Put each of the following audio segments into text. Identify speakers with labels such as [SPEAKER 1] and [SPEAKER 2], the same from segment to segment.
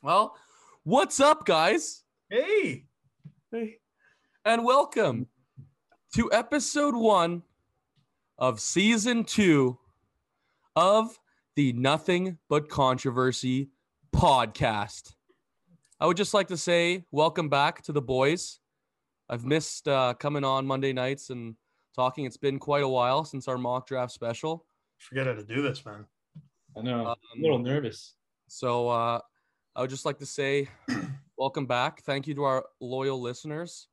[SPEAKER 1] Well, what's up, guys?
[SPEAKER 2] Hey,
[SPEAKER 1] Hey. And welcome to episode one of season two of the Nothing But Controversy podcast. I would just like to say welcome back to the boys. I've missed uh, coming on Monday nights and talking. It's been quite a while since our mock draft special.
[SPEAKER 2] forget how to do this, man.
[SPEAKER 3] I know.
[SPEAKER 1] Um,
[SPEAKER 3] I'm a little nervous.
[SPEAKER 1] So uh, I would just like to say welcome back. Thank you to our loyal listeners.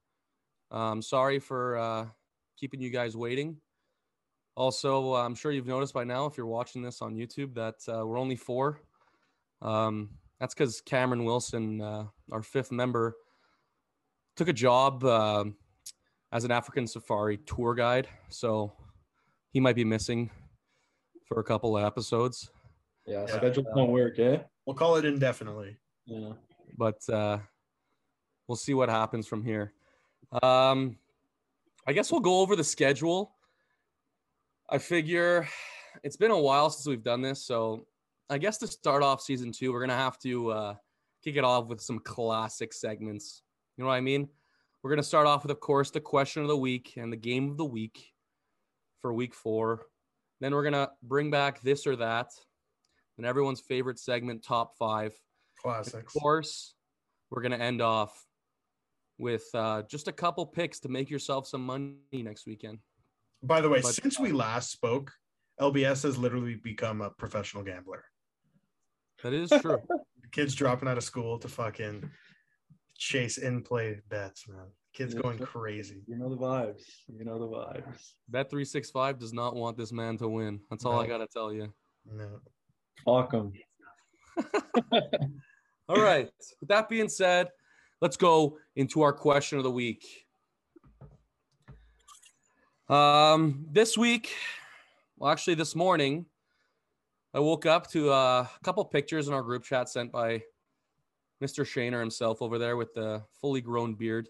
[SPEAKER 1] Um, sorry for uh, keeping you guys waiting. Also, uh, I'm sure you've noticed by now, if you're watching this on YouTube, that uh, we're only four. Um, that's because Cameron Wilson, uh, our fifth member, took a job uh, as an African safari tour guide. So he might be missing for a couple of episodes.
[SPEAKER 3] Yeah,
[SPEAKER 2] Yeah.
[SPEAKER 3] schedules don't work, eh?
[SPEAKER 2] We'll call it indefinitely.
[SPEAKER 3] Yeah.
[SPEAKER 1] but uh, we'll see what happens from here. Um, I guess we'll go over the schedule. I figure it's been a while since we've done this, so I guess to start off season two, we're gonna have to uh, kick it off with some classic segments. You know what I mean? We're gonna start off with, of course, the question of the week and the game of the week for week four. Then we're gonna bring back this or that, and everyone's favorite segment, top five.
[SPEAKER 2] Classics.
[SPEAKER 1] Of course, we're going to end off with uh, just a couple picks to make yourself some money next weekend.
[SPEAKER 2] By the way,
[SPEAKER 1] But-
[SPEAKER 2] since we last spoke, LBS has literally become a professional gambler.
[SPEAKER 1] That is true.
[SPEAKER 2] Kids dropping out of school to fucking chase in play bets, man. Kids
[SPEAKER 3] Yeah.
[SPEAKER 2] going crazy.
[SPEAKER 3] You know the vibes. You know the vibes.
[SPEAKER 1] Bet three six five does not want this man to win. That's all I got to tell you.
[SPEAKER 2] No.
[SPEAKER 3] 'Em.
[SPEAKER 1] All right. With that being said, let's go into our question of the week. Um, this week, well, actually, this morning, I woke up to uh, a couple pictures in our group chat sent by Mr. Shaner himself over there with the fully grown beard,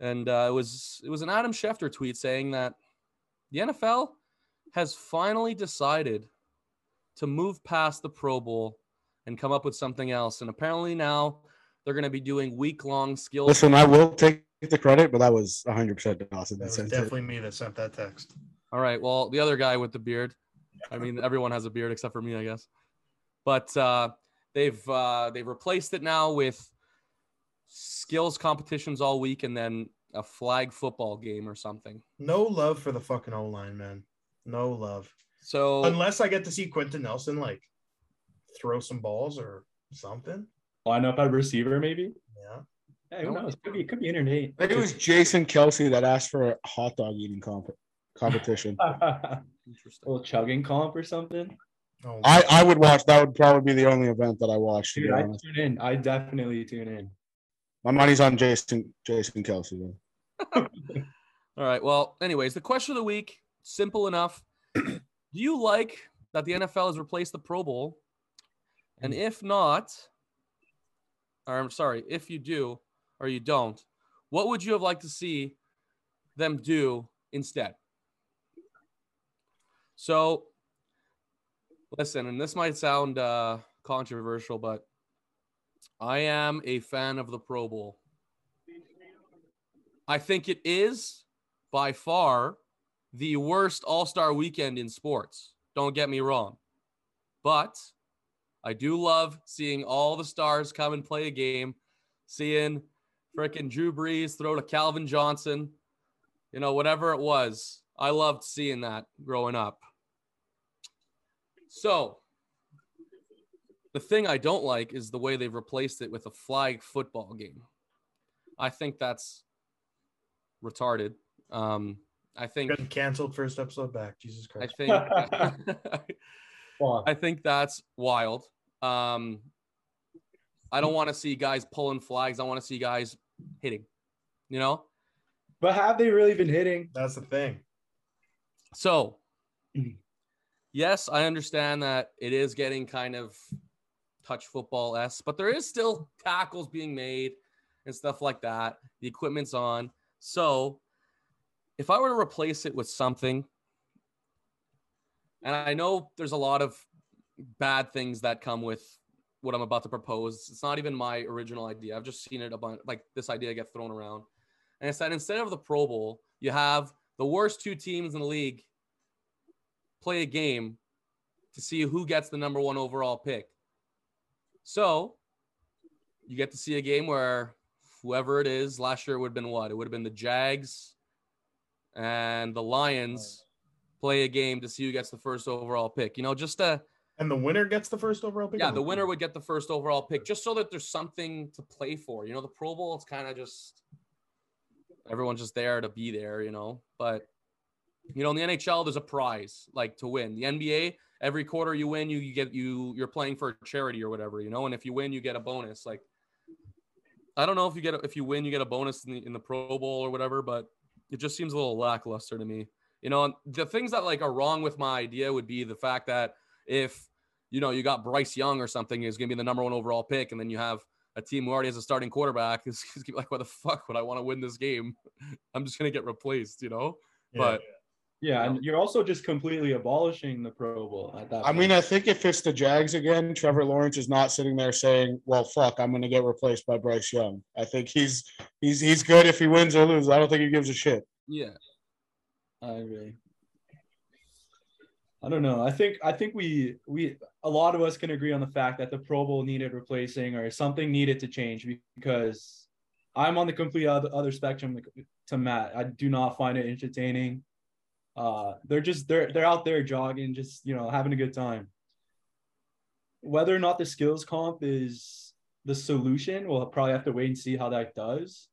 [SPEAKER 1] and uh, it was it was an Adam Schefter tweet saying that the NFL has finally decided to move past the Pro Bowl and come up with something else. And apparently now they're going to be doing week long skills.
[SPEAKER 4] Listen, I will take the credit, but that was 100% Dawson.
[SPEAKER 2] That
[SPEAKER 4] That
[SPEAKER 2] was
[SPEAKER 4] sent it.
[SPEAKER 2] definitely me that sent that text.
[SPEAKER 1] All right. Well, the other guy with the beard. I mean, everyone has a beard except for me, I guess. But uh, they've uh, they've replaced it now with skills competitions all week, and then a flag football game or something.
[SPEAKER 2] No love for the fucking O line, man. No love.
[SPEAKER 1] So
[SPEAKER 2] Unless I get to see Quenton Nelson like throw some balls or something.
[SPEAKER 3] Line up at receiver, maying
[SPEAKER 2] Yeah.
[SPEAKER 3] Hey, who
[SPEAKER 1] No.
[SPEAKER 3] knows? Could be, could be entertaining.
[SPEAKER 4] I think it was Jason Kelce that asked for a hot dog eating comp- competition.
[SPEAKER 3] a little chugging comp or something.
[SPEAKER 2] Oh,
[SPEAKER 4] I, I would watch. That would probably be the only event that I watched.
[SPEAKER 3] Dude, I tune in. I definitely tune in.
[SPEAKER 4] my money's on Jason Jason Kelce.
[SPEAKER 1] All right. Well, anyways, the question of the week, simple enough. Do you like that the NFL has replaced the Pro Bowl? And if not, or I'm sorry, if you do or you don't, what would you have liked to see them do instead? So, listen, and this might sound uh, controversial, but I am a fan of the Pro Bowl. I think it is by far the worst All Star weekend in sports. Don't get me wrong. But I do love seeing all the stars come and play a game, seeing freaking Drew Brees throw to Calvin Johnson, you know, whatever it was. I loved seeing that growing up. So, the thing I don't like is the way they've replaced it with a flag football game. I think that's retarded. Um, I think
[SPEAKER 2] canceled first episode back. Jesus Christ.
[SPEAKER 1] I
[SPEAKER 2] Christ.
[SPEAKER 1] think I think that's wild. Um, I don't want to see guys pulling flags. I want to see guys hitting. You know.
[SPEAKER 3] But have they really been hitting?
[SPEAKER 2] That's the thing.
[SPEAKER 1] So, yes, I understand that it is getting kind of touch football s, but there is still tackles being made and stuff like that. The equipment's on. So, if I were to replace it with something, and I know there's a lot of bad things that come with what I'm about to propose. It's not even my original idea. I've just seen it a bunch, like this idea get thrown around. And I said instead of the Pro Bowl, you have the worst two teams in the league play a game to see who gets the number one overall pick. So you get to see a game where whoever it is, last year it would have been what? It would have been the Jags and the Lions play a game to see who gets the first overall pick. You know, just a
[SPEAKER 2] And the winner gets the first overall pick.
[SPEAKER 1] yeah, the winner would get the first overall pick just so that there's something to play for. You know, the Pro Bowl, it's kind of just everyone's just there to be there, you know. But you know, in the NHL, there's a prize like to win. The NBA, every quarter you win, you, you get you you're playing for a charity or whatever, you know. And if you win, you get a bonus. Like I don't know if you get a, if you win, you get a bonus in the in the Pro Bowl or whatever, but it just seems a little lackluster to me. You know, the things that like are wrong with my idea would be the fact that if you know you got Bryce Young or something is going to be the number one overall pick, and then you have a team who already has a starting quarterback is like, what the fuck would I want to win this game? I'm just going to get replaced, you know.
[SPEAKER 2] Yeah.
[SPEAKER 1] But
[SPEAKER 3] Yeah, and you're also just completely abolishing the Pro Bowl at that.
[SPEAKER 4] I mean, I think if it's the Jags again, Trevor Lawrence is not sitting there saying, "Well, fuck, I'm going to get replaced by Bryce Young." I think he's he's he's good if he wins or loses. I don't think he gives a shit.
[SPEAKER 1] yeah,
[SPEAKER 3] I agree. I don't know. I think I think we we a lot of us can agree on the fact that the Pro Bowl needed replacing or something needed to change because I'm on the complete other, other spectrum to Matt. I do not find it entertaining. Uh, they're just they're they're out there jogging, just you know having a good time. Whether or not the skills comp is the solution, we'll probably have to wait and see how that does.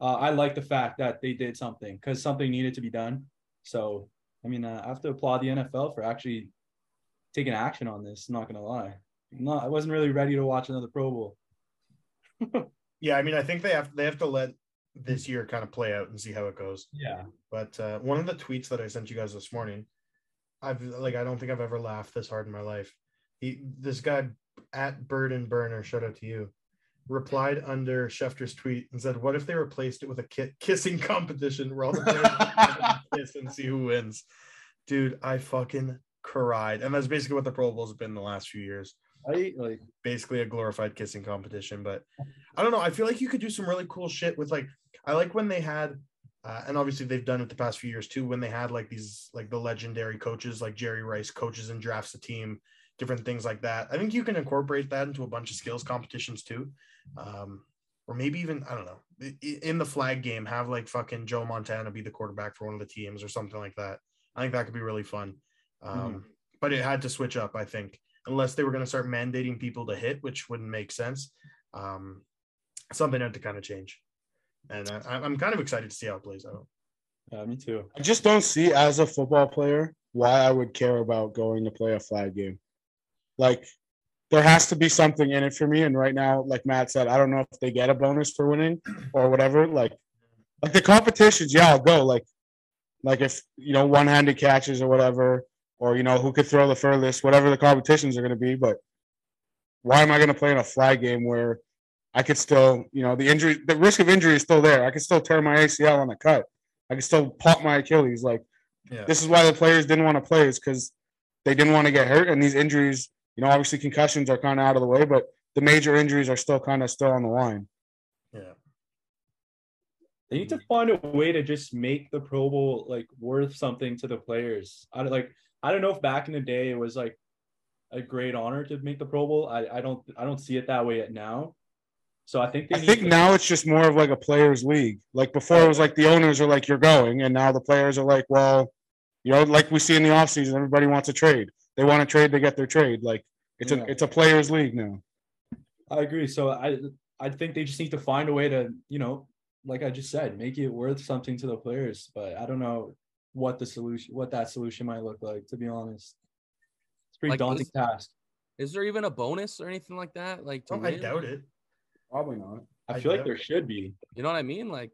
[SPEAKER 3] Uh, I like the fact that they did something because something needed to be done. So, I mean, uh, I have to applaud the NFL for actually taking action on this. Not gonna lie, no, I wasn't really ready to watch another Pro Bowl.
[SPEAKER 2] Yeah, I mean, I think they have they have to let this year kind of play out and see how it goes.
[SPEAKER 3] Yeah,
[SPEAKER 2] But uh, one of the tweets that I sent you guys this morning, I've like I don't think I've ever laughed this hard in my life. He this guy at Bird and Burner, shout out to you, replied under Schefter's tweet and said, "What if they replaced it with a ki- kissing competition where all the players kiss and see who wins?" Dude, I fucking cried, and that's basically what the Pro Bowl's been the last few years.
[SPEAKER 3] I like
[SPEAKER 2] Basically, a glorified kissing competition. But I don't know. I feel like you could do some really cool shit with like I like when they had uh, and obviously they've done it the past few years too when they had like these like the legendary coaches like jerry rice coaches and drafts a team different things like that i think you can incorporate that into a bunch of skills competitions too um, or maybe even i don't know i- i- in the flag game have like fucking joe montana be the quarterback for one of the teams or something like that i think that could be really fun um, but it had to switch up i think unless they were going to start mandating people to hit which wouldn't make sense um, something had to kind of change and I, I'm kind of excited to see how it plays out.
[SPEAKER 3] yeah, me too.
[SPEAKER 4] I just don't see as a football player why I would care about going to play a flag game. Like there has to be something in it for me. And right now, like Matt said, I don't know if they get a bonus for winning or whatever. Like like the competitions, yeah, I'll go. Like like if you know one-handed catches or whatever, or you know who could throw the furthest, whatever the competitions are going to be. But why am I going to play in a flag game where I could still, you know, the injury, the risk of injury is still there. I could still tear my ACL on the cut. I could still pop my Achilles. Like
[SPEAKER 2] Yeah.
[SPEAKER 4] this is why the players didn't want to play is because they didn't want to get hurt. And these injuries, you know, obviously concussions are kind of out of the way, but the major injuries are still kind of still on the line.
[SPEAKER 2] Yeah.
[SPEAKER 3] They need to find a way to just make the Pro Bowl like worth something to the players. I don't like. I don't know if back in the day it was like a great honor to make the Pro Bowl. I, I don't I don't see it that way yet now. So I think they
[SPEAKER 4] I
[SPEAKER 3] need
[SPEAKER 4] think
[SPEAKER 3] to-
[SPEAKER 4] now it's just more of like a players' league. Like before, it was like the owners are like, you're going. And now the players are like, well, you know, like we see in the offseason, everybody wants a trade. They want to trade, they get their trade. Like it's
[SPEAKER 3] Yeah.
[SPEAKER 4] a it's a players' league now.
[SPEAKER 3] I agree. So I I think they just need to find a way to, you know, like I just said, make it worth something to the players. But I don't know what the solution what that solution might look like, to be honest. It's a pretty
[SPEAKER 1] Like,
[SPEAKER 3] daunting
[SPEAKER 1] is-
[SPEAKER 3] task.
[SPEAKER 1] is there even a bonus or anything like that? Like to
[SPEAKER 2] Oh, I doubt it.
[SPEAKER 4] Probably not.
[SPEAKER 3] I
[SPEAKER 2] I
[SPEAKER 3] feel like there
[SPEAKER 2] it.
[SPEAKER 3] should be.
[SPEAKER 1] You know what I mean? Like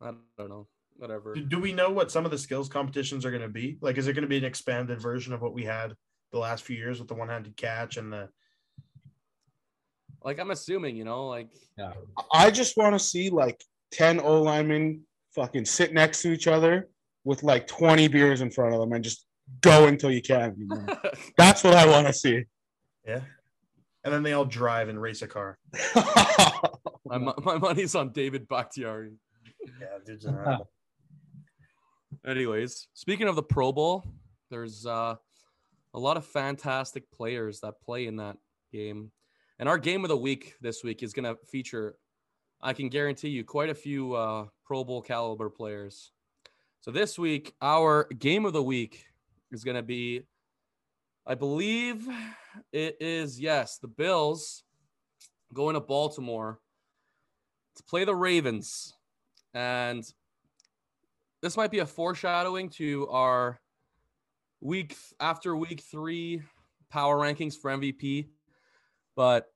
[SPEAKER 1] I don't know. Whatever.
[SPEAKER 2] Do, do we know what some of the skills competitions are going to be? Like, is it going to be an expanded version of what we had the last few years with the one-handed catch and the?
[SPEAKER 1] Like I'm assuming, you know, like
[SPEAKER 4] I just want to see like 10 O linemen fucking sit next to each other with like 20 beers in front of them and just go until you can. you know? That's what I want to see.
[SPEAKER 2] Yeah. and then they all drive and race a car.
[SPEAKER 1] My, my money's on David Bakhtiari.
[SPEAKER 2] Yeah, dude's an.
[SPEAKER 1] Anyways, speaking of the Pro Bowl, there's uh, a lot of fantastic players that play in that game. And our game of the week this week is going to feature, I can guarantee you, quite a few uh, Pro Bowl caliber players. So this week, our game of the week is going to be, I believe it is, yes, the Bills going to Baltimore to play the Ravens. And this might be a foreshadowing to our week after week three power rankings for MVP. But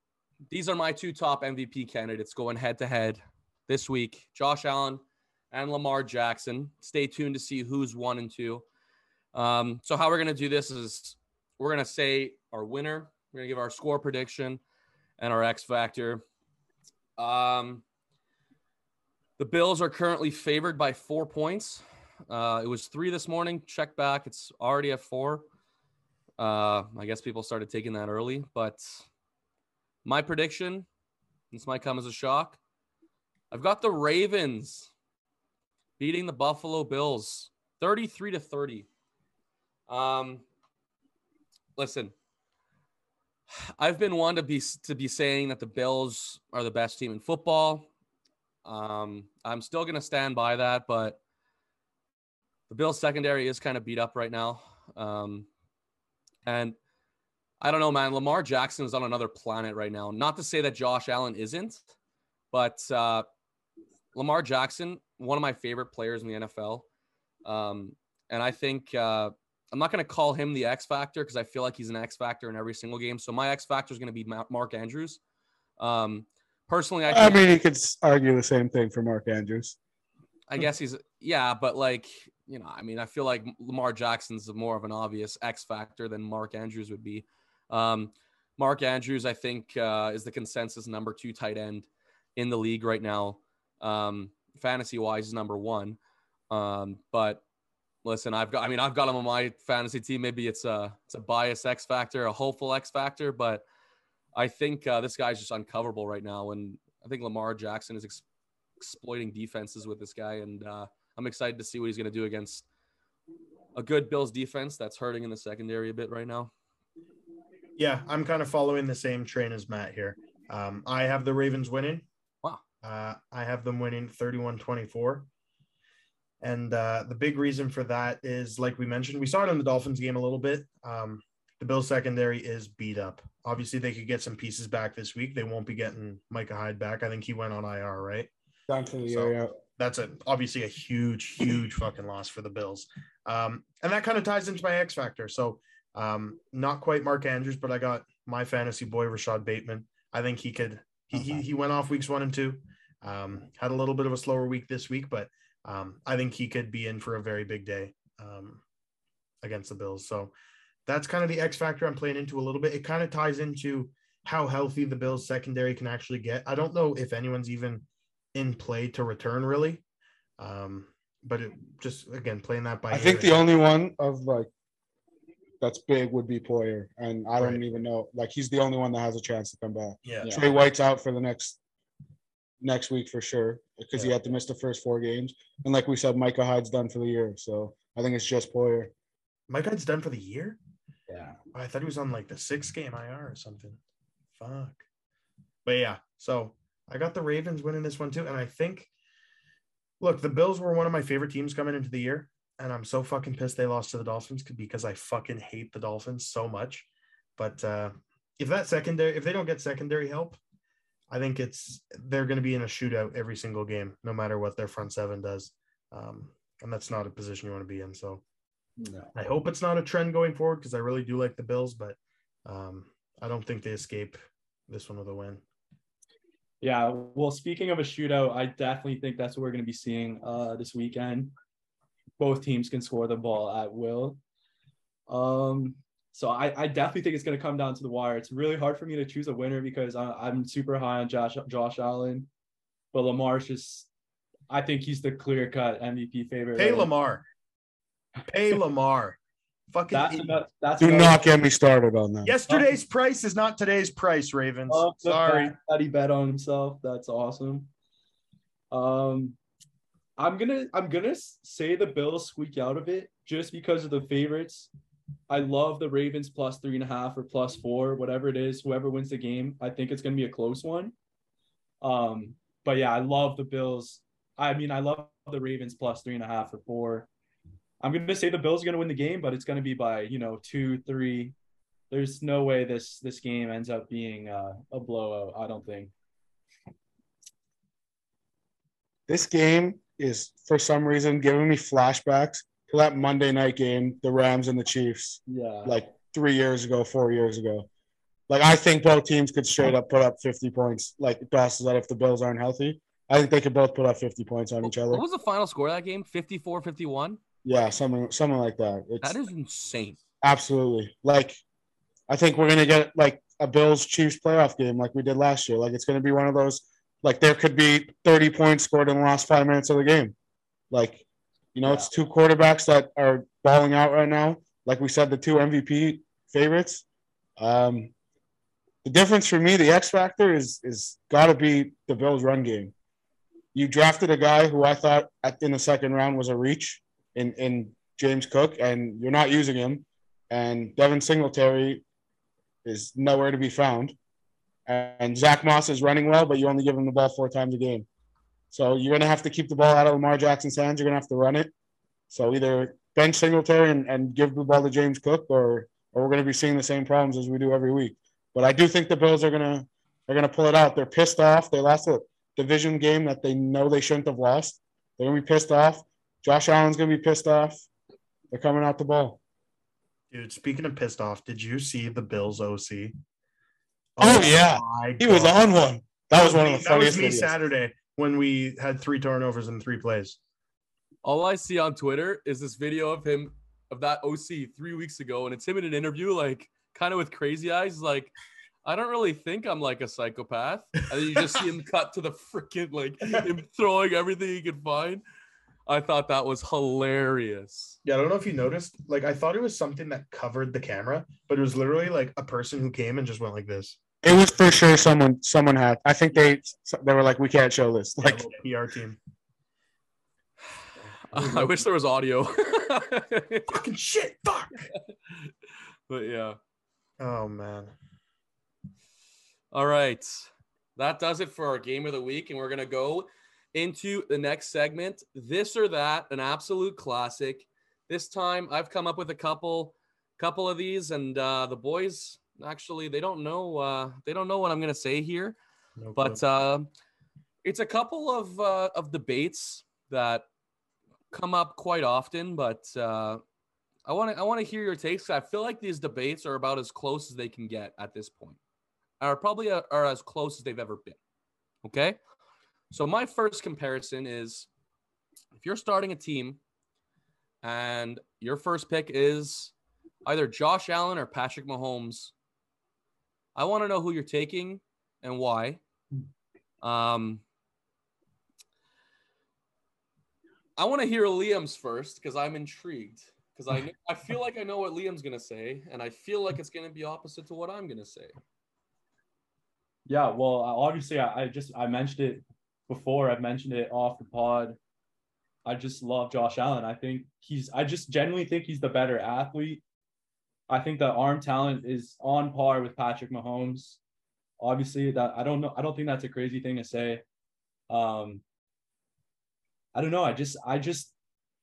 [SPEAKER 1] these are my two top MVP candidates going head to head this week Josh Allen and Lamar Jackson. Stay tuned to see who's one and two. Um, so, how we're going to do this is we're going to say our winner, we're going to give our score prediction and our X factor. Um, the Bills are currently favored by four points. Uh, it was three this morning. Check back. It's already at four. Uh, I guess people started taking that early, but my prediction, this might come as a shock. I've got the Ravens beating the Buffalo Bills 33 to 30. Um, listen, I've been one to be to be saying that the Bills are the best team in football. Um, I'm still going to stand by that, but the Bills secondary is kind of beat up right now. Um, and I don't know, man. Lamar Jackson is on another planet right now. Not to say that Josh Allen isn't, but uh, Lamar Jackson, one of my favorite players in the NFL. Um, and I think uh, I'm not going to call him the X factor because I feel like he's an X factor in every single game. So my X factor is going to be Ma- Mark Andrews. Um, personally, I,
[SPEAKER 4] I mean, you could argue the same thing for Mark Andrews.
[SPEAKER 1] I guess he's yeah, but like you know, I mean, I feel like Lamar Jackson's more of an obvious X factor than Mark Andrews would be. Um, Mark Andrews, I think, uh, is the consensus number two tight end in the league right now. Um, fantasy wise, is number one. Um, but listen, I've got, I mean, I've got him on my fantasy team. Maybe it's a, it's a bias X factor, a hopeful X factor, but I think uh, this guy's just uncoverable right now. And I think Lamar Jackson is ex- exploiting defenses with this guy. And uh, I'm excited to see what he's going to do against a good Bills defense that's hurting in the secondary a bit right now.
[SPEAKER 2] Yeah, I'm kind of following the same train as Matt here. Um, I have the Ravens winning.
[SPEAKER 1] Wow.
[SPEAKER 2] Uh, I have them winning 31 24. And uh, the big reason for that is, like we mentioned, we saw it in the Dolphins game a little bit. Um, the Bills secondary is beat up. Obviously, they could get some pieces back this week. They won't be getting Micah Hyde back. I think he went on IR, right?
[SPEAKER 4] Down to the
[SPEAKER 2] So-
[SPEAKER 4] area.
[SPEAKER 2] That's a obviously a huge, huge fucking loss for the Bills. Um, and that kind of ties into my X factor. So um, not quite Mark Andrews, but I got my fantasy boy Rashod Bateman. I think he could. He he, he went off weeks one and two. Um, had a little bit of a slower week this week, but um, I think he could be in for a very big day um, against the Bills. So that's kind of the X factor I'm playing into a little bit. It kind of ties into how healthy the Bills secondary can actually get. I don't know if anyone's even in play to return really. Um, but it just again playing that by
[SPEAKER 4] I think the only one of like that's big would be Poyer, and I don't
[SPEAKER 2] Right.
[SPEAKER 4] even know. Like he's the only one that has a chance to come back.
[SPEAKER 2] yeah,
[SPEAKER 4] Tre White's out for the next next week for sure because he had to miss the first four games, and like we said, Micah Hyde's done for the year. So I think it's just Poyer.
[SPEAKER 2] Mike Hyde's done for the year.
[SPEAKER 4] Yeah.
[SPEAKER 2] I thought he was on like the six game IR or something. Fuck. But yeah, so I got the Ravens winning this one too. And I think, look, the Bills were one of my favorite teams coming into the year. And I'm so fucking pissed they lost to the Dolphins because I fucking hate the Dolphins so much. But uh, if that secondary, if they don't get secondary help, I think it's they're going to be in a shootout every single game, no matter what their front seven does. Um, and that's not a position you want to be in. So
[SPEAKER 4] No.
[SPEAKER 2] I hope it's not a trend going forward because I really do like the Bills, but um, I don't think they escape this one with a win.
[SPEAKER 3] Yeah, well, speaking of a shootout, I definitely think that's what we're going to be seeing uh, this weekend. Both teams can score the ball at will. Um, so I, I definitely think it's going to come down to the wire. It's really hard for me to choose a winner because I, I'm super high on Josh Josh Allen, but Lamar's just. I think he's the clear cut MVP favorite.
[SPEAKER 2] Pay
[SPEAKER 3] right?
[SPEAKER 2] Lamar. Pay Lamar. Fucking
[SPEAKER 3] That's
[SPEAKER 2] idiot.
[SPEAKER 3] enough, that's
[SPEAKER 4] Do not get me started on that.
[SPEAKER 2] yesterday's price is not today's price, Ravens.
[SPEAKER 3] Love
[SPEAKER 2] Sorry.
[SPEAKER 3] fact that he bet on himself. That's awesome. Um, I'm gonna I'm gonna say the Bills squeak out of it just because of the favorites. I love the Ravens plus three and a half or plus four, whatever it is. Whoever wins the game, I think it's gonna be a close one. Um, but yeah, I love the Bills. I mean, I love the Ravens plus three and a half or four. I'm gonna say the Bills are gonna win the game, but it's gonna be by you know two, three, there's no way this this game ends up being uh, a blowout. I don't think.
[SPEAKER 4] This game is for some reason giving me flashbacks to that Monday night game, the Rams and the Chiefs,
[SPEAKER 3] Yeah.
[SPEAKER 4] like three years ago, four years ago. Like I think both teams could straight up put up 50 points. Like Doss said, if the Bills aren't healthy, I think they could both put up 50 points on each other.
[SPEAKER 1] What was the final score of that game? 54 51?
[SPEAKER 4] Yeah, something something like that. It's
[SPEAKER 1] That is insane.
[SPEAKER 4] absolutely like I think we're gonna get like a Bills Chiefs playoff game like we did last year. Like it's gonna be one of those like there could be 30 points scored in the last five minutes of the game. Like, you know, it's two quarterbacks that are balling out right now. Like we said, the two MVP favorites. Um the difference for me, the X factor is is gotta be the Bills run game. You drafted a guy who I thought at, in the second round was a reach in, in James Cook, and you're not using him. And Devin Singletary is nowhere to be found. And Zach Moss is running well, but you only give him the ball four times a game. So you're going to have to keep the ball out of Lamar Jackson's hands. You're going to have to run it. So either bench Singletary and, and give the ball to James Cook, or or we're going to be seeing the same problems as we do every week. But I do think the Bills are going to they're going to pull it out. They're pissed off. They lost a division game that they know they shouldn't have lost. They're going to be pissed off. Josh Allen's going to be pissed off. They're coming out the ball.
[SPEAKER 2] Dude, speaking of pissed off, did you see the Bills OC?
[SPEAKER 4] Oh, oh,
[SPEAKER 2] yeah.
[SPEAKER 4] He was on one. That was one of
[SPEAKER 2] me-
[SPEAKER 4] the
[SPEAKER 2] That was
[SPEAKER 4] funniest
[SPEAKER 2] me
[SPEAKER 4] videos.
[SPEAKER 2] Saturday when we had three turnovers in three plays.
[SPEAKER 1] All I see on Twitter is this video of him of that OC three weeks ago, and it's him in an interview, like kind of with crazy eyes, like. I don't really think I'm like a psychopath. And then you just see him cut to the freaking like him throwing everything he could find. I thought that was hilarious.
[SPEAKER 2] Yeah, I don't know if you noticed. Like, I thought it was something that covered the camera, but it was literally like a person who came and just went like this.
[SPEAKER 4] It was for sure someone someone had. I think they they were like, we can't show this.
[SPEAKER 2] Like
[SPEAKER 4] Like
[SPEAKER 2] PR team.
[SPEAKER 1] I wish there was audio.
[SPEAKER 2] Fucking shit. Fuck.
[SPEAKER 1] but yeah.
[SPEAKER 2] Oh man.
[SPEAKER 1] All right. That does it for our game of the week. And we're going to go into the next segment this or that, an absolute classic. This time I've come up with a couple couple of these and uh the boys actually they don't know uh they don't know what I'm going to say here
[SPEAKER 2] No
[SPEAKER 1] but uh, it's a couple of uh, of debates that come up quite often. But uh, I want to I want to hear your takes. I feel like these debates are about as close as they can get at this point, are probably uh, are as close as they've ever been. Okay, so my first comparison is if you're starting a team and your first pick is either Josh Allen or Patrick Mahomes. I want to know who you're taking and why. Um, I want to hear Liam's first because I'm intrigued because I I feel like I know what Liam's gonna say, and I feel like it's gonna be opposite to what I'm gonna say.
[SPEAKER 3] Yeah, well, obviously, I, I just I mentioned it before. I've mentioned it off the pod. I just love Josh Allen. I think he's. I just genuinely think he's the better athlete. I think the arm talent is on par with Patrick Mahomes. Obviously, that I don't know. I don't think that's a crazy thing to say. Um, I don't know. I just, I just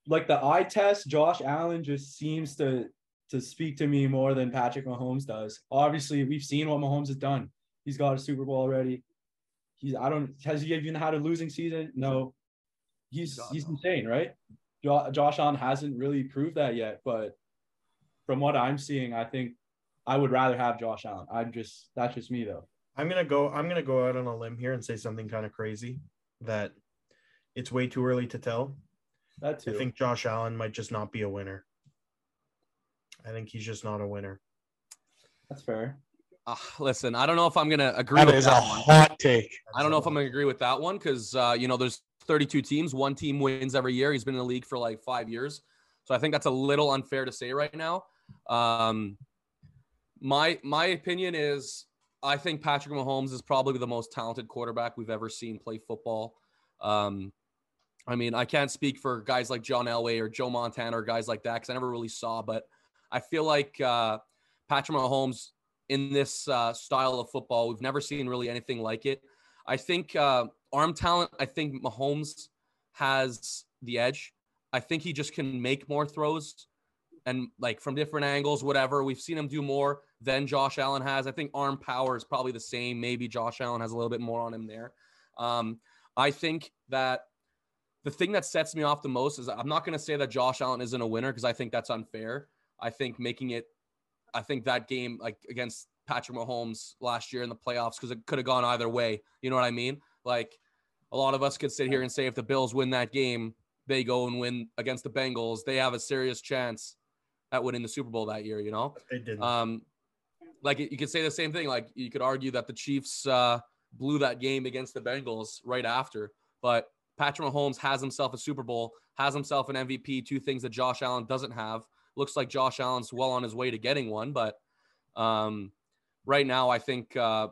[SPEAKER 3] like the eye test. Josh Allen just seems to to speak to me more than Patrick Mahomes does. Obviously, we've seen what Mahomes has done. He's got a Super Bowl already. He's I don't has he even had a losing season? No. He's he's insane, right? Josh Allen hasn't really proved that yet, but from what I'm seeing, I think I would rather have Josh Allen. I'm just that's just me though.
[SPEAKER 2] I'm gonna go. I'm gonna go out on a limb here and say something kind of crazy that it's way too early to tell.
[SPEAKER 3] That too.
[SPEAKER 2] I think Josh Allen might just not be a winner. I think he's just not a winner.
[SPEAKER 3] that's fair.
[SPEAKER 1] Uh, listen, I don't know if I'm gonna agree
[SPEAKER 4] that
[SPEAKER 1] with
[SPEAKER 4] is a
[SPEAKER 1] that one.
[SPEAKER 4] hot take.
[SPEAKER 1] I don't know if I'm gonna agree with that one because uh, you know there's 32 teams. One team wins every year. He's been in the league for like five years, So I think that's a little unfair to say right now. Um, my my opinion is I think Patrick Mahomes is probably the most talented quarterback we've ever seen play football. Um, I mean, I can't speak for guys like John Elway or Joe Montana or guys like that because I never really saw, but I feel like uh, Patrick Mahomes in this uh, style of football, we've never seen really anything like it. I think uh, arm talent, I think Mahomes has the edge. I think he just can make more throws and like from different angles, whatever. We've seen him do more than Josh Allen has. I think arm power is probably the same. Maybe Josh Allen has a little bit more on him there. Um, I think that the thing that sets me off the most is I'm not going to say that Josh Allen isn't a winner because I think that's unfair. I think making it, I think that game like against Patrick Mahomes last year in the playoffs because it could have gone either way. You know what I mean? Like a lot of us could sit here and say if the Bills win that game, they go and win against the Bengals. They have a serious chance at winning the Super Bowl that year. You know,
[SPEAKER 2] They didn't.
[SPEAKER 1] um, like you could say the same thing. Like you could argue that the Chiefs uh, blew that game against the Bengals right after, but Patrick Mahomes has himself a Super Bowl, has himself an MVP, two things that Josh Allen doesn't have. Looks like Josh Allen's well on his way to getting one, but um, right now I think uh,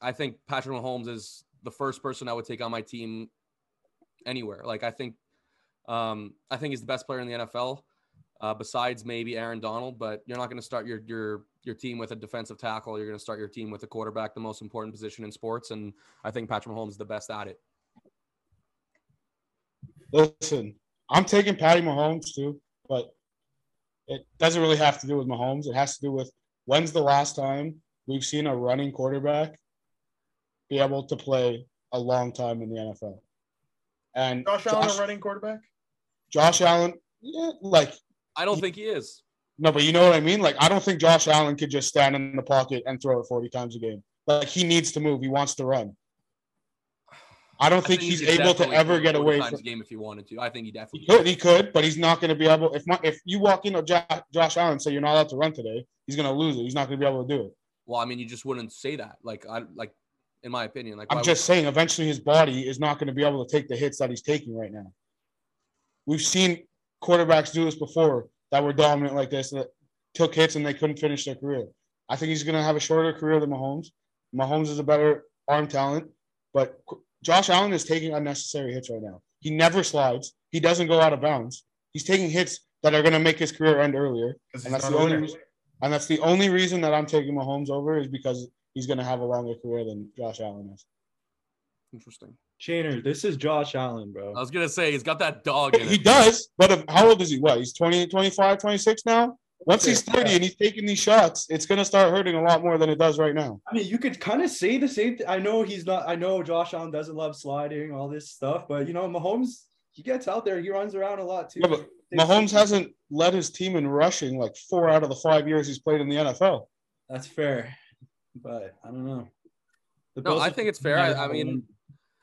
[SPEAKER 1] I think Patrick Mahomes is the first person I would take on my team anywhere. Like I think um, I think he's the best player in the NFL uh, besides maybe Aaron Donald. But you're not going to start your your your team with a defensive tackle. You're going to start your team with a quarterback, the most important position in sports. And I think Patrick Mahomes is the best at it.
[SPEAKER 4] Listen, I'm taking Patty Mahomes too, but it doesn't really have to do with Mahomes. It has to do with when's the last time we've seen a running quarterback be able to play a long time in the NFL. And
[SPEAKER 2] Josh Allen, a running quarterback.
[SPEAKER 4] Josh Allen, yeah, like
[SPEAKER 1] I don't think he is.
[SPEAKER 4] no, but you know what I mean. Like I don't think Josh Allen could just stand in the pocket and throw it 40 times a game. Like he needs to move. He wants to run. I don't
[SPEAKER 1] I
[SPEAKER 4] think
[SPEAKER 1] he
[SPEAKER 4] he's
[SPEAKER 1] could
[SPEAKER 4] able to ever get away from.
[SPEAKER 1] a game if he wanted to. I think he definitely
[SPEAKER 4] He could, he could, but he's not going to be able. If my, if you walk into Jo- Josh Allen and say you're not allowed to run today, he's going to lose it. He's not going to be able to do it.
[SPEAKER 1] Well, I mean, you just wouldn't say that. Like I like, in my opinion, like
[SPEAKER 4] I'm just saying, eventually his body is not going to be able to take the hits that he's taking right now. We've seen quarterbacks do this before that were dominant like this that took hits and they couldn't finish their career. I think he's going to have a shorter career than Mahomes. Mahomes is a better arm talent, but Josh Allen is taking unnecessary hits right now. He never slides. He doesn't go out of bounds. He's taking hits that are going to make his career end earlier. And that's the only reason, and that's the only reason that I'm taking Mahomes over is because he's going to have a longer career than Josh Allen is.
[SPEAKER 1] interesting.
[SPEAKER 3] Shaner, this is Josh Allen, bro.
[SPEAKER 1] I was gonna say he's got that dog in
[SPEAKER 4] He
[SPEAKER 1] it.
[SPEAKER 4] does, but if, how old is he? What? He's 20, 25, 26 now? Once he's 30 and he's taking these shots, it's going to start hurting a lot more than it does right now.
[SPEAKER 3] I mean, you could kind of say the same thing. I know he's not. I know Josh Allen doesn't love sliding, all this stuff, but you know, Mahomes, he gets out there, he runs around a lot too.
[SPEAKER 4] Yeah, but Mahomes hasn't led his team in rushing like four out of the five years he's played in the NFL.
[SPEAKER 3] That's fair, but I don't know. The
[SPEAKER 1] No,
[SPEAKER 3] Bills
[SPEAKER 1] I think it's fair. I- I mean,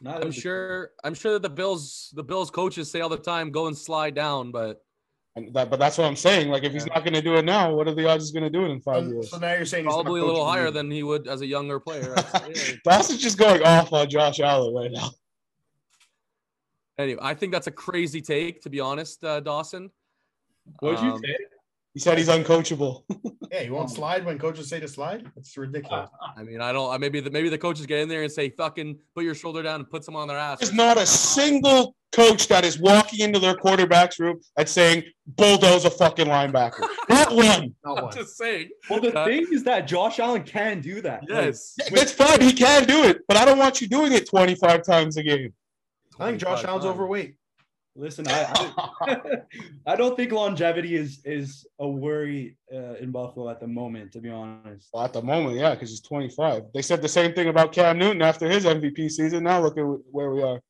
[SPEAKER 3] neither
[SPEAKER 1] I'm sure. I'm sure that the Bills, the Bills coaches say all the time, "Go and slide down," but
[SPEAKER 4] And that, but that's what I'm saying. Like, if he's not going to do it now, what are the odds he's going to do it in five
[SPEAKER 2] So,
[SPEAKER 4] years?
[SPEAKER 2] so now you're saying he's
[SPEAKER 1] probably a little higher
[SPEAKER 2] you.
[SPEAKER 1] than he would as a younger player. I'd.
[SPEAKER 4] Dawson's just going off on Josh Allen right now.
[SPEAKER 1] anyway, I think that's a crazy take, to be honest, uh, Dawson.
[SPEAKER 3] What'd you
[SPEAKER 1] Um,
[SPEAKER 3] say?
[SPEAKER 4] He said he's uncoachable.
[SPEAKER 2] Yeah, you won't slide when coaches say to slide. It's ridiculous.
[SPEAKER 1] I mean, I don't. Maybe the maybe the coaches get in there and say, "Fucking put your shoulder down and put someone on their ass."
[SPEAKER 4] There's not a single coach that is walking into their quarterback's room and saying, bulldoze a fucking linebacker. Not one.
[SPEAKER 2] Not
[SPEAKER 1] I'm
[SPEAKER 2] one.
[SPEAKER 1] just saying.
[SPEAKER 3] Well, the
[SPEAKER 1] Uh,
[SPEAKER 3] thing is that Josh Allen can do that. Like,
[SPEAKER 1] Yes.
[SPEAKER 4] That's fine. He can do it, but I don't want you doing it 25 times a game.
[SPEAKER 2] I think Josh Allen's overweight.
[SPEAKER 3] Listen, I, I, I don't think longevity is is a worry uh, in Buffalo at the moment, to be honest.
[SPEAKER 4] Well, at the moment, yeah, because he's 25. They said the same thing about Cam Newton after his MVP season. Now look at where we are.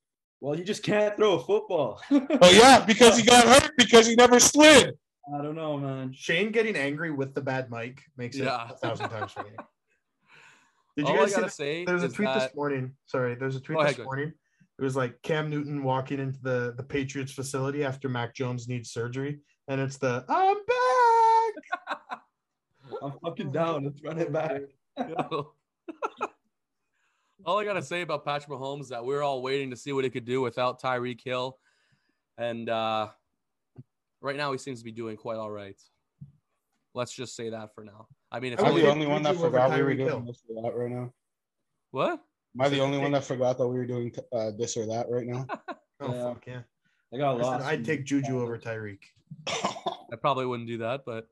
[SPEAKER 3] Well, you just can't throw a football.
[SPEAKER 4] Oh, yeah, because he got hurt because he never slid.
[SPEAKER 3] I don't know, man.
[SPEAKER 2] Shane getting angry with the bad mic makes it
[SPEAKER 1] Yeah.
[SPEAKER 2] a thousand times funnier. Did you
[SPEAKER 1] All
[SPEAKER 2] guys see
[SPEAKER 1] gotta
[SPEAKER 2] that?
[SPEAKER 1] say
[SPEAKER 2] There's a tweet
[SPEAKER 1] that
[SPEAKER 2] this morning. Sorry, there's a tweet
[SPEAKER 1] Go
[SPEAKER 2] this
[SPEAKER 1] ahead, go ahead.
[SPEAKER 2] morning. It was like Cam Newton walking into the the Patriots facility after Mac Jones needs surgery, and it's the I'm back.
[SPEAKER 3] I'm fucking down. Let's run it back.
[SPEAKER 1] all I gotta say about Patrick Mahomes is that we're all waiting to see what he could do without Tyreek Hill, and uh, right now he seems to be doing quite all right. Let's just say that for now. I mean, if
[SPEAKER 2] I
[SPEAKER 4] Am
[SPEAKER 1] only,
[SPEAKER 4] the only one that forgot we were
[SPEAKER 2] Tyreek
[SPEAKER 4] doing
[SPEAKER 2] Hill.
[SPEAKER 4] this that right now?
[SPEAKER 1] what?
[SPEAKER 4] Am I the only
[SPEAKER 2] take-
[SPEAKER 4] one that forgot that we were doing uh, this or that right now?
[SPEAKER 2] Oh
[SPEAKER 3] Yeah.
[SPEAKER 2] fuck yeah!
[SPEAKER 3] I got
[SPEAKER 2] I said
[SPEAKER 3] lost.
[SPEAKER 2] I'd take Juju over Tyreek.
[SPEAKER 1] I probably wouldn't do that, but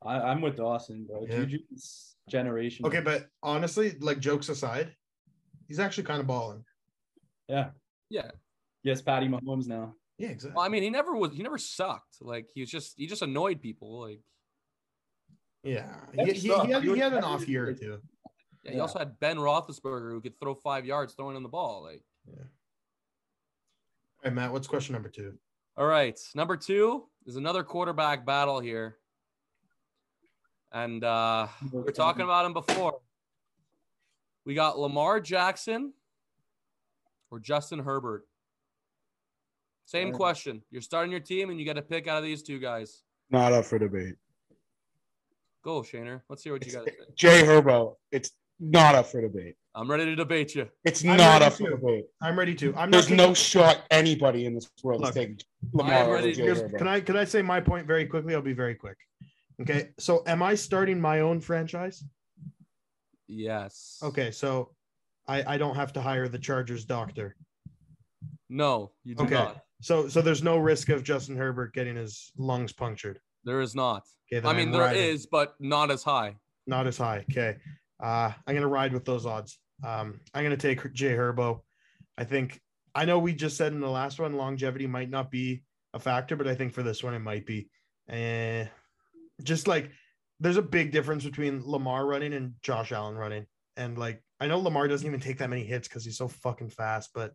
[SPEAKER 3] I, I'm with Dawson, bro.
[SPEAKER 2] Yeah.
[SPEAKER 3] Juju's generation.
[SPEAKER 2] Okay, but honestly, like jokes aside, he's actually kind of balling.
[SPEAKER 3] Yeah.
[SPEAKER 1] yeah.
[SPEAKER 3] Yes, Patty Mahomes now.
[SPEAKER 2] Yeah, exactly.
[SPEAKER 1] Well, I mean, he never was. He never sucked. Like he was just. He just annoyed people. Like
[SPEAKER 2] yeah, he, he, he, had, he had an off year or two.
[SPEAKER 1] Yeah, he
[SPEAKER 3] Yeah.
[SPEAKER 1] also had Ben Roethlisberger who could throw five yards throwing in the ball. Like
[SPEAKER 2] Yeah. All right, Matt. What's question number two?
[SPEAKER 1] all right, number two is another quarterback battle here, and uh we were talking about him before. We got Lamar Jackson or Justin Herbert. Same
[SPEAKER 3] Alright.
[SPEAKER 1] question. You're starting your team and you got to pick out of these two guys.
[SPEAKER 4] Not up for debate.
[SPEAKER 1] Go, Shaner. Let's hear what you got to say.
[SPEAKER 4] Jay Herbo, it's not up for debate.
[SPEAKER 1] I'm ready to debate you.
[SPEAKER 4] It's
[SPEAKER 2] I'm
[SPEAKER 4] not
[SPEAKER 2] ready
[SPEAKER 4] up for debate.
[SPEAKER 2] I'm ready to. I'm
[SPEAKER 4] There's no
[SPEAKER 2] taking-
[SPEAKER 4] shot anybody in this world is taking Lamar
[SPEAKER 1] ready-
[SPEAKER 4] Jay
[SPEAKER 2] can I can I say my point very quickly? I'll be very quick. Okay, so am I starting my own franchise?
[SPEAKER 1] Yes.
[SPEAKER 2] Okay, so I I don't have to hire the Chargers doctor.
[SPEAKER 1] No, you do
[SPEAKER 2] Okay.
[SPEAKER 1] not.
[SPEAKER 2] So so there's no risk of Justin Herbert getting his lungs punctured.
[SPEAKER 1] There is not.
[SPEAKER 2] Okay,
[SPEAKER 1] I mean,
[SPEAKER 2] I'm
[SPEAKER 1] there
[SPEAKER 2] riding.
[SPEAKER 1] is, but not as high.
[SPEAKER 2] not as high. Okay. Uh, I'm gonna ride with those odds. Um, I'm gonna take Jay Herbo. I think I know we just said in the last one longevity might not be a factor, but I think for this one it might be. And just like there's a big difference between Lamar running and Josh Allen running. And like I know Lamar doesn't even take that many hits because he's so fucking fast, but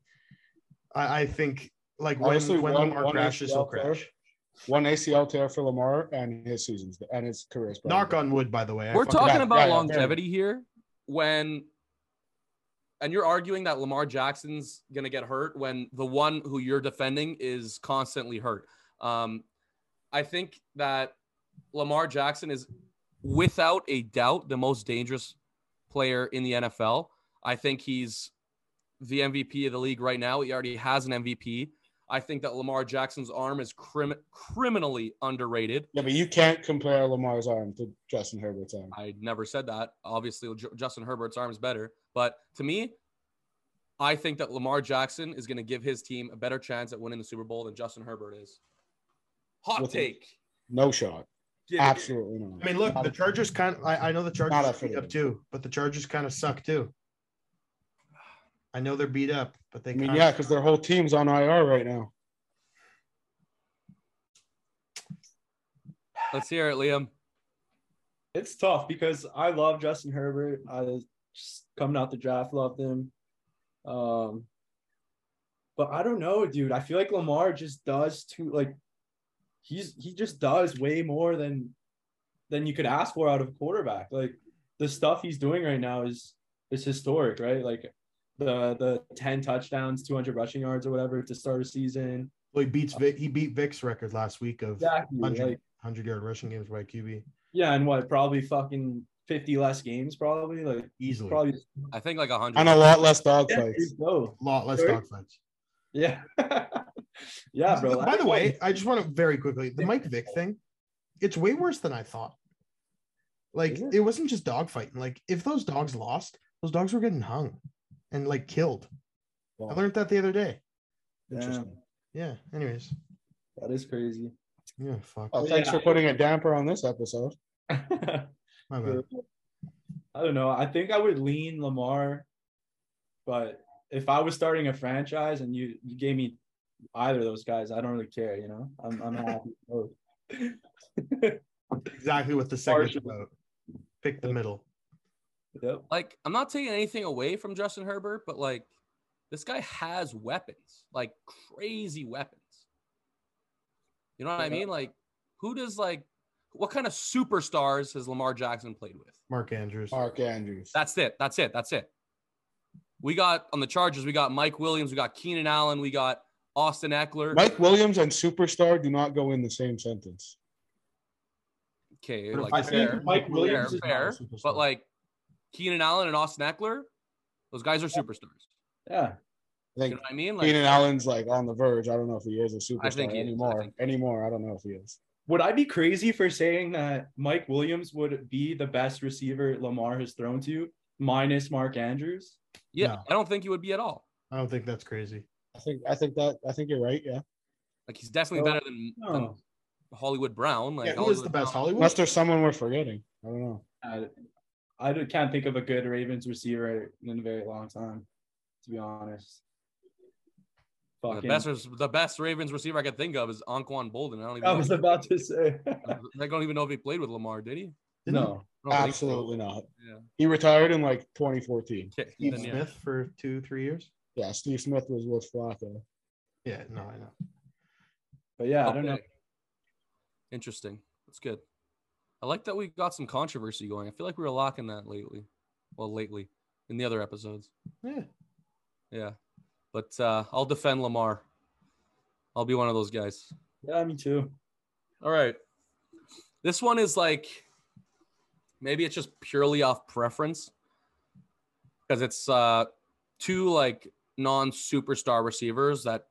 [SPEAKER 2] I, I think like when,
[SPEAKER 4] Honestly,
[SPEAKER 2] when
[SPEAKER 4] one-
[SPEAKER 2] Lamar
[SPEAKER 4] one
[SPEAKER 2] crashes, he'll crash.
[SPEAKER 4] One ACL tear for Lamar and his seasons and his career. probably
[SPEAKER 2] Knock on wood, by the way. I
[SPEAKER 1] We're talking about
[SPEAKER 4] yeah, yeah,
[SPEAKER 1] longevity here when and you're arguing that Lamar Jackson's going to get hurt when the one who you're defending is constantly hurt. Um, I think that Lamar Jackson is without a doubt the most dangerous player in the NFL. I think he's the MVP of the league right now. He already has an MVP. I think that Lamar Jackson's arm is crim- criminally underrated.
[SPEAKER 4] Yeah, but you can't compare Lamar's arm to Justin Herbert's arm.
[SPEAKER 1] I never said that. Obviously, J- Justin Herbert's arm is better. But to me, I think that Lamar Jackson is going to give his team a better chance at winning the Super Bowl than Justin Herbert is. Hot
[SPEAKER 4] With-
[SPEAKER 1] take.
[SPEAKER 4] No shot.
[SPEAKER 1] Give it.
[SPEAKER 4] Absolutely not.
[SPEAKER 2] I mean, look, the Chargers kind of, I, I know the Chargers
[SPEAKER 4] up
[SPEAKER 2] are
[SPEAKER 4] for
[SPEAKER 2] beat up too, but the Chargers kind of suck too. I know they're beat up, but they
[SPEAKER 4] I mean, yeah, because their whole team's on IR right now.
[SPEAKER 1] Let's hear it, Liam.
[SPEAKER 3] It's tough because I love Justin Herbert. I just coming out the draft, loved him. Um, but I don't know, dude. I feel like Lamar just does too like he's he just does way more than than you could ask for out of a quarterback. Like the stuff he's doing right now is is historic, right? Like the the 10 touchdowns, 200 rushing yards or whatever to start a season.
[SPEAKER 2] well, he beats Vic, he beat Vic's record last week of
[SPEAKER 3] Exactly.
[SPEAKER 2] 100,
[SPEAKER 3] Like
[SPEAKER 2] 100 yard rushing games by QB
[SPEAKER 3] yeah, and what probably fucking 50 less games, probably. Like
[SPEAKER 2] easily.
[SPEAKER 3] probably
[SPEAKER 1] I think like a hundred.
[SPEAKER 4] And a lot less dog
[SPEAKER 3] yeah,
[SPEAKER 4] fights.
[SPEAKER 3] you go.
[SPEAKER 2] a lot less
[SPEAKER 3] Sorry?
[SPEAKER 2] dogfights.
[SPEAKER 3] Yeah. yeah, bro.
[SPEAKER 2] By the way, I just want to very quickly the Mike Vick thing. It's way worse than I thought. Like
[SPEAKER 3] it?
[SPEAKER 2] it wasn't just dog fighting. Like if those dogs lost, those dogs were getting hung and like killed. I learned that the other day.
[SPEAKER 4] Interesting.
[SPEAKER 2] Yeah. Anyways.
[SPEAKER 3] that is crazy.
[SPEAKER 2] Yeah. Fuck.
[SPEAKER 4] Oh,
[SPEAKER 3] Well,
[SPEAKER 4] thanks
[SPEAKER 3] yeah.
[SPEAKER 4] for putting a damper on this episode.
[SPEAKER 3] I
[SPEAKER 2] My bad.
[SPEAKER 3] don't know. I think I would lean Lamar, but if I was starting a franchise and you you gave me either of those guys, I don't really care. You know, I'm I'm happy. both.
[SPEAKER 2] Exactly what the second
[SPEAKER 3] Partially.
[SPEAKER 2] about. Pick the middle.
[SPEAKER 3] Yep.
[SPEAKER 1] like I'm not taking anything away from Justin Herbert, but like this guy has weapons, like crazy weapons. You know what I mean? Like, who does like what kind of superstars has Lamar Jackson played with?
[SPEAKER 2] Mark Andrews.
[SPEAKER 4] Mark Andrews.
[SPEAKER 1] That's it. That's it. That's it. We got on the Chargers, we got Mike Williams, we got Keenan Allen, we got Austin Ekeler.
[SPEAKER 4] Mike Williams and superstar do not go in the same sentence.
[SPEAKER 1] okay, like
[SPEAKER 2] I
[SPEAKER 1] fair,
[SPEAKER 2] think
[SPEAKER 3] Mike
[SPEAKER 1] fair,
[SPEAKER 3] Williams
[SPEAKER 2] is
[SPEAKER 1] fair. But like Keenan Allen and Austin Ekeler, those guys are superstars.
[SPEAKER 3] Yeah.
[SPEAKER 4] I think
[SPEAKER 1] You know what I mean? Like,
[SPEAKER 4] Keenan Allen's like on the verge. I don't know if he is a superstar
[SPEAKER 1] I think he is. I
[SPEAKER 4] anymore.
[SPEAKER 1] think-
[SPEAKER 4] Anymore, I don't know if he is.
[SPEAKER 3] Would I be crazy for saying that Mike Williams would be the best receiver Lamar has thrown to, minus Mark Andrews?
[SPEAKER 1] yeah,
[SPEAKER 2] No.
[SPEAKER 1] I don't think he would be at all.
[SPEAKER 2] I don't think that's crazy.
[SPEAKER 4] I think I think that I think you're right. Yeah,
[SPEAKER 1] Like he's definitely
[SPEAKER 3] Well,
[SPEAKER 1] better than,
[SPEAKER 3] No.
[SPEAKER 1] than Hollywood Brown. Like
[SPEAKER 2] yeah, who is the best?
[SPEAKER 1] Brown-
[SPEAKER 2] Hollywood.
[SPEAKER 4] unless there's someone we're forgetting. I don't know.
[SPEAKER 3] I, I can't think of a good Ravens receiver in a very long time, to be honest.
[SPEAKER 1] The
[SPEAKER 3] Fucking,
[SPEAKER 1] best, the best Ravens receiver I could think of is Anquan Boldin. I don't even.
[SPEAKER 3] I
[SPEAKER 1] know.
[SPEAKER 3] was about to say.
[SPEAKER 1] I don't even know if he played with Lamar. Did he?
[SPEAKER 3] No.
[SPEAKER 1] I so.
[SPEAKER 4] Absolutely not.
[SPEAKER 1] Yeah.
[SPEAKER 4] He retired in like 2014.
[SPEAKER 1] Okay,
[SPEAKER 2] Steve
[SPEAKER 1] then, yeah.
[SPEAKER 2] Smith for two, three years.
[SPEAKER 4] Yeah, Steve Smith was with Flacco.
[SPEAKER 2] Yeah, no, I know.
[SPEAKER 3] But yeah, I don't know.
[SPEAKER 1] Interesting. That's good. I like that we got some controversy going. I feel like we were locking that lately. Well, lately in the other episodes.
[SPEAKER 2] Yeah.
[SPEAKER 1] Yeah. But uh, I'll defend Lamar. I'll be one of those guys.
[SPEAKER 3] Yeah, me too.
[SPEAKER 1] All right. This one is like maybe it's just purely off preference because it's uh two like non-superstar receivers that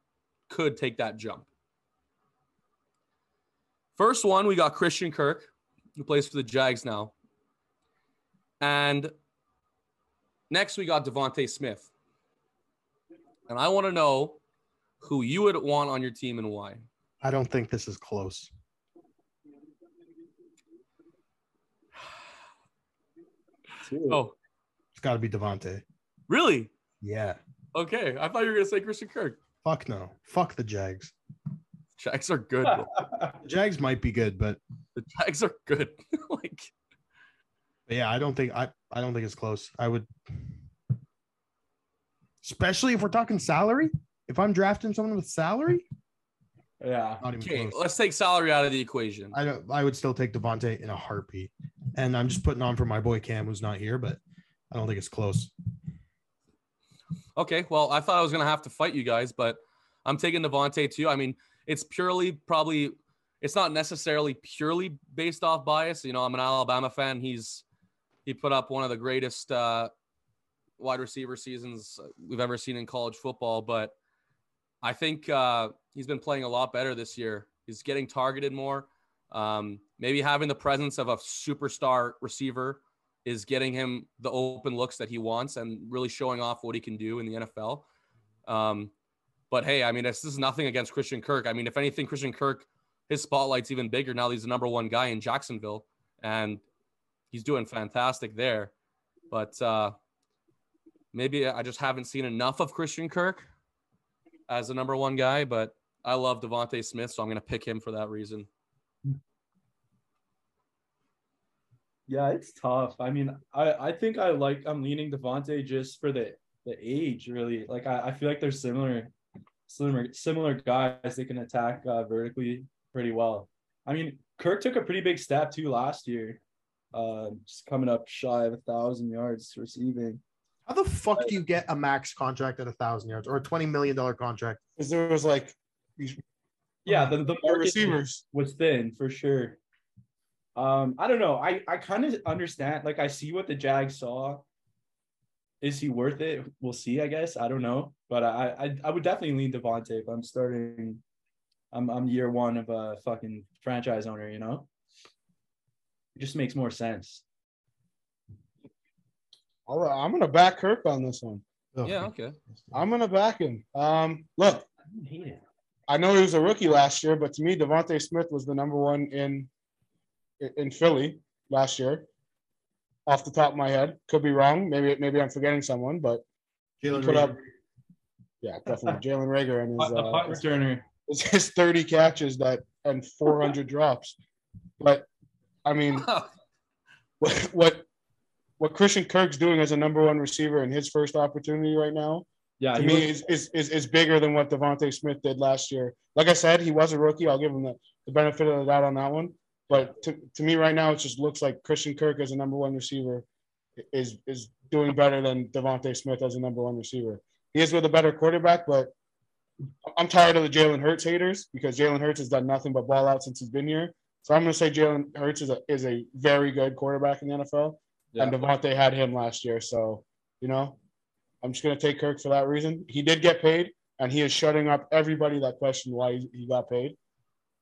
[SPEAKER 1] could take that jump. First one, we got Christian Kirk, who plays for the Jags now. And next we got Devonte Smith. And I want to know who you would want on your team and why.
[SPEAKER 2] I don't think this is close.
[SPEAKER 1] Oh,
[SPEAKER 2] It's got to be Devonte.
[SPEAKER 1] really?
[SPEAKER 2] Yeah.
[SPEAKER 1] Okay, I thought you were gonna say Christian Kirk.
[SPEAKER 2] Fuck no. Fuck the Jags.
[SPEAKER 1] Jags are good.
[SPEAKER 2] Jags might be good, but,
[SPEAKER 1] The Jags are good. like,
[SPEAKER 2] yeah, I don't think I. I don't think it's close. I would, especially if we're talking salary. If I'm drafting someone with salary,
[SPEAKER 3] yeah.
[SPEAKER 2] not even
[SPEAKER 1] okay,
[SPEAKER 2] close.
[SPEAKER 1] let's take salary out of the equation.
[SPEAKER 2] I don't. I would still take Devonte in a heartbeat. And I'm just putting on for my boy Cam, who's not here, but I don't think it's close.
[SPEAKER 1] Okay, well, I thought I was gonna have to fight you guys, but I'm taking Devonte too. I mean, it's purely probably it's not necessarily purely based off bias. You know, I'm an Alabama fan. He's he put up one of the greatest uh, wide receiver seasons we've ever seen in college football, but I think uh, he's been playing a lot better this year. He's getting targeted more. Um, maybe having the presence of a superstar receiver is getting him the open looks that he wants and really showing off what he can do in the NFL. Um, but hey, I mean, this, this is nothing against Christian Kirk. I mean, if anything, Christian Kirk, his spotlight's even bigger now. He's the number one guy in Jacksonville, and he's doing fantastic there. But uh, maybe I just haven't seen enough of Christian Kirk as the number one guy. But I love Devonte Smith, so I'm going to pick him for that reason.
[SPEAKER 3] Yeah, it's tough. I mean, I, I think I like I'm leaning Devonte just for the the age, really. Like I, I feel like they're similar, similar similar guys. They can attack uh, vertically pretty well. I mean, Kirk took a pretty big step too last year. Uh, just coming up shy of a thousand yards receiving.
[SPEAKER 2] How the fuck do you get a max contract at a thousand yards or a twenty million dollar contract?
[SPEAKER 4] Because there was like
[SPEAKER 3] Yeah, the, the
[SPEAKER 4] receivers.
[SPEAKER 3] was thin for sure. Um, I don't know. I I kind of understand. Like I see what the Jags saw. Is he worth it? We'll see. I guess I don't know, but I I, I would definitely lean Devontae if I'm starting. I'm I'm year one of a fucking franchise owner. You know, it just makes more sense.
[SPEAKER 4] All right, I'm gonna back Kirk on this one.
[SPEAKER 2] Ugh.
[SPEAKER 1] Yeah, okay.
[SPEAKER 4] I'm gonna back him. Um, look,
[SPEAKER 3] I hate it.
[SPEAKER 4] I know he was a rookie last year, but to me, Devontae Smith was the number one in in Philly last year. Off the top of my head, could be wrong. Maybe maybe I'm forgetting someone, but
[SPEAKER 2] Jalen
[SPEAKER 4] put up- yeah, definitely Jalen Reagor and his,
[SPEAKER 3] The punt
[SPEAKER 4] uh,
[SPEAKER 3] returner.
[SPEAKER 4] His, his 30 catches that and 400 drops. But I mean, what what what Christian Kirk's doing as a number one receiver in his first opportunity right now
[SPEAKER 3] Yeah,
[SPEAKER 4] to
[SPEAKER 3] he
[SPEAKER 4] me
[SPEAKER 3] was-
[SPEAKER 4] is, is, is, is bigger than what Devonte Smith did last year. Like I said, he was a rookie. I'll give him the, the benefit of the doubt on that one. But to, to me right now, it just looks like Christian Kirk as a number one receiver is is doing better than Devonte Smith as a number one receiver. He is with a better quarterback, but I'm tired of the Jalen Hurts haters because Jalen Hurts has done nothing but ball out since he's been here. So I'm going to say Jalen Hurts is a, is a very good quarterback in the NFL, and
[SPEAKER 3] yeah.
[SPEAKER 4] Devontae had him last year. So, you know, I'm just gonna take Kirk for that reason. He did get paid, and he is shutting up everybody that questioned why he- he got paid.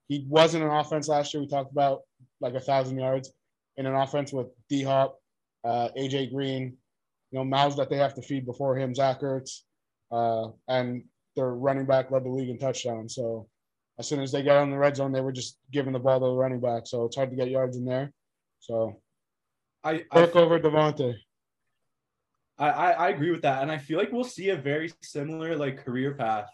[SPEAKER 4] He wasn't an offense last year. We talked about like a thousand yards in an offense with D Hop, uh, AJ Green, you know, mouths that they have to feed before him, Zach Ertz, uh, and their running back led the league in touchdowns. So as soon as they got on the red zone, they were just giving the ball to the running back. So it's hard to get yards in there. So
[SPEAKER 3] I, I
[SPEAKER 4] Kirk over Devontae.
[SPEAKER 3] I, I agree with that, and I feel like we'll see a very similar like career path.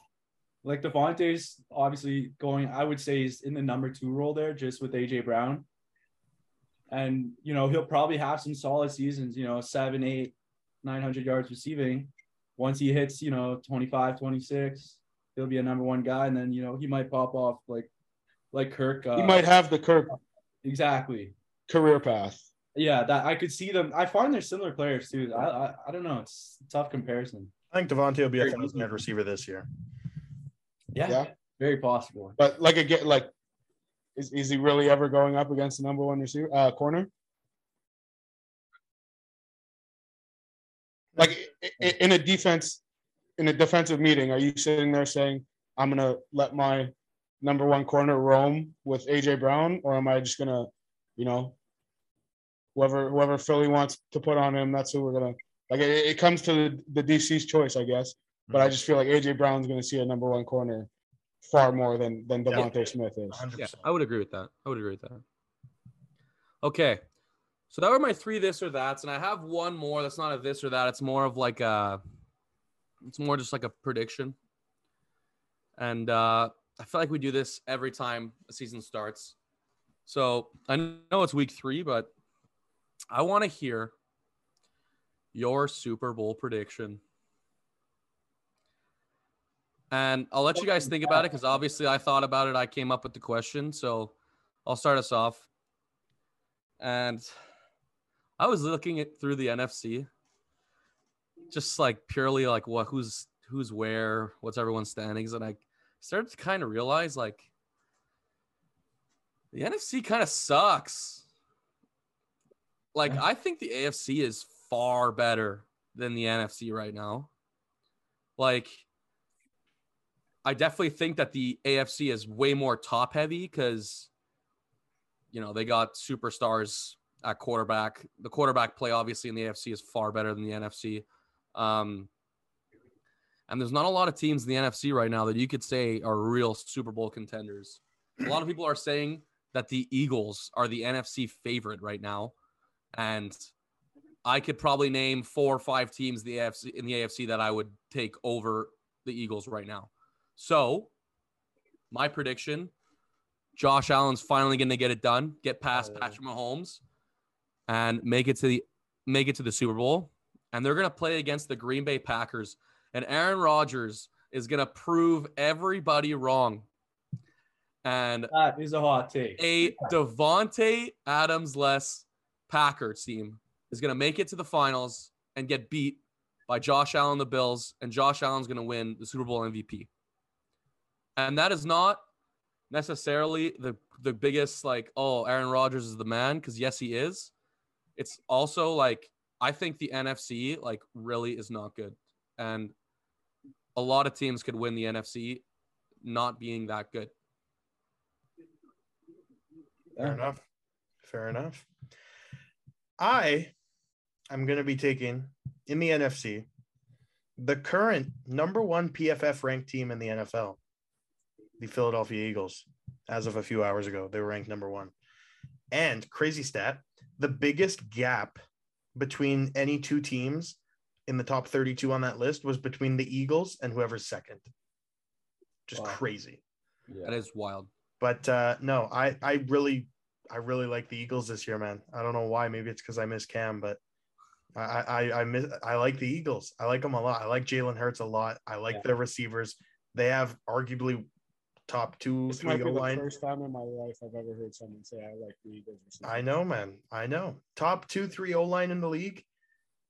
[SPEAKER 3] Like Devontae's obviously going, I would say, is in the number two role there, just with AJ Brown. And you know he'll probably have some solid seasons. You know, seven, eight, nine hundred yards receiving. Once he hits, you know, 25, 26, he'll be a number one guy, and then you know he might pop off like like Kirk. Uh,
[SPEAKER 4] He might have the Kirk
[SPEAKER 3] exactly.
[SPEAKER 4] career path.
[SPEAKER 3] Yeah, that I could see them. I find they're similar players too. I I, I don't know. It's a tough comparison.
[SPEAKER 2] I think Devontae will be a
[SPEAKER 3] Very
[SPEAKER 2] thousand yard receiver this year.
[SPEAKER 3] Yeah,
[SPEAKER 4] Yeah.
[SPEAKER 3] very possible.
[SPEAKER 4] But like again, like is, is he really ever going up against the number one receiver uh corner? Like i- i- in a defense, in a defensive meeting, are you sitting there saying, I'm gonna let my number one corner roam with AJ Brown, or am I just gonna, you know, whoever whoever Philly wants to put on him, that's who we're gonna like it, it comes to the, the DC's choice, I guess. But I just feel like AJ Brown's gonna see a number one corner far more than than
[SPEAKER 2] Yeah.
[SPEAKER 4] Devontae Smith is.
[SPEAKER 1] Yeah, I would agree with that. I would agree with that. Okay. So that were my three this or that's, and I have one more that's not a this or that. It's more of like a it's more just like a prediction. And uh I feel like we do this every time a season starts. So I know it's week three, but I want to hear your Super Bowl prediction. And I'll let you guys think about it because obviously I thought about it. I came up with the question. So I'll start us off. And I was looking at through the NFC, just like purely like what who's who's where, what's everyone's standings, and I started to kind of realize like the NFC kind of sucks. Like I think the AFC is far better than the NFC right now. Like I definitely think that the AFC is way more top heavy because you know they got superstars at quarterback. The quarterback play obviously in the AFC is far better than the NFC. Um, and there's not a lot of teams in the NFC right now that you could say are real Super Bowl contenders. A lot of people are saying that the Eagles are the NFC favorite right now, and I could probably name four or five teams the AFC in the AFC that I would take over the Eagles right now. So, my prediction: Josh Allen's finally going to get it done, get past
[SPEAKER 2] Oh.
[SPEAKER 1] Patrick Mahomes, and make it to the make it to the Super Bowl. And they're going to play against the Green Bay Packers, and Aaron Rodgers is going to prove everybody wrong. And
[SPEAKER 3] That is a hot take.
[SPEAKER 1] a Davante Adams less Packers team is going to make it to the finals and get beat by Josh Allen, the Bills, and Josh Allen's going to win the Super Bowl MVP. And that is not necessarily the the biggest like oh Aaron Rodgers is the man because yes he is. It's also like I think the NFC like really is not good, and a lot of teams could win the NFC not being that good.
[SPEAKER 2] Fair enough. Fair enough. I I am going to be taking in the NFC the current number one PFF ranked team in the NFL, the Philadelphia Eagles. As of a few hours ago, they were ranked number one. And crazy stat the biggest gap between any two teams in the top 32 on that list was between the Eagles and whoever's second. Just
[SPEAKER 3] Wow.
[SPEAKER 2] crazy
[SPEAKER 1] That is wild.
[SPEAKER 2] but uh no i i really i really like the eagles this year man i don't know why maybe it's because i miss cam but I, I I miss I like the Eagles. I like them a lot. I like Jalen Hurts a lot. I like
[SPEAKER 3] Yeah.
[SPEAKER 2] their receivers. They have arguably top two,
[SPEAKER 4] This
[SPEAKER 2] three
[SPEAKER 4] might be
[SPEAKER 2] O
[SPEAKER 4] the
[SPEAKER 2] line.
[SPEAKER 4] first time in my life I've ever heard someone say I like the Eagles. receiver."
[SPEAKER 2] I know, man. I know. Top two, three O line in the league.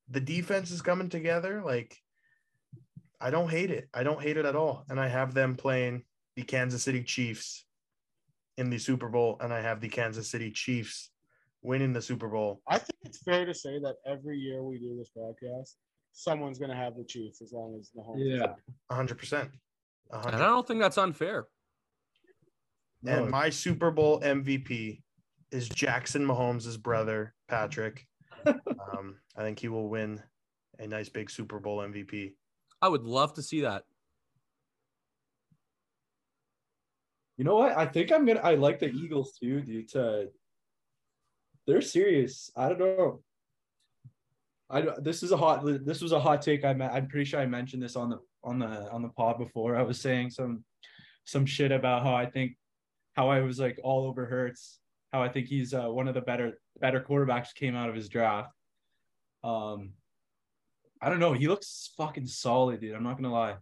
[SPEAKER 2] The defense is coming together. Like, I don't hate it. I don't hate it at all. And I have them playing the Kansas City Chiefs in the Super Bowl, and I have the Kansas City Chiefs winning the Super Bowl.
[SPEAKER 4] I think it's fair to say that every year we do this podcast, someone's gonna have the Chiefs as long as Mahomes.
[SPEAKER 3] Yeah.
[SPEAKER 2] hundred percent.
[SPEAKER 1] And I don't think that's unfair.
[SPEAKER 3] No.
[SPEAKER 2] And my Super Bowl MVP is Jackson Mahomes' brother, Patrick. um, I think he will win a nice big Super Bowl MVP.
[SPEAKER 1] I would love to see that.
[SPEAKER 3] You know what? I think I'm gonna. I like the Eagles too, dude. To they're serious. I don't know. I don't- this is a hot. This was a hot take. I I'm pretty sure I mentioned this on the on the on the pod before. I was saying some some shit about how I think how I was like all over Hurts. How I think he's uh, one of the better better quarterbacks came out of his draft. Um, I don't know. He looks fucking solid, dude. I'm not gonna lie.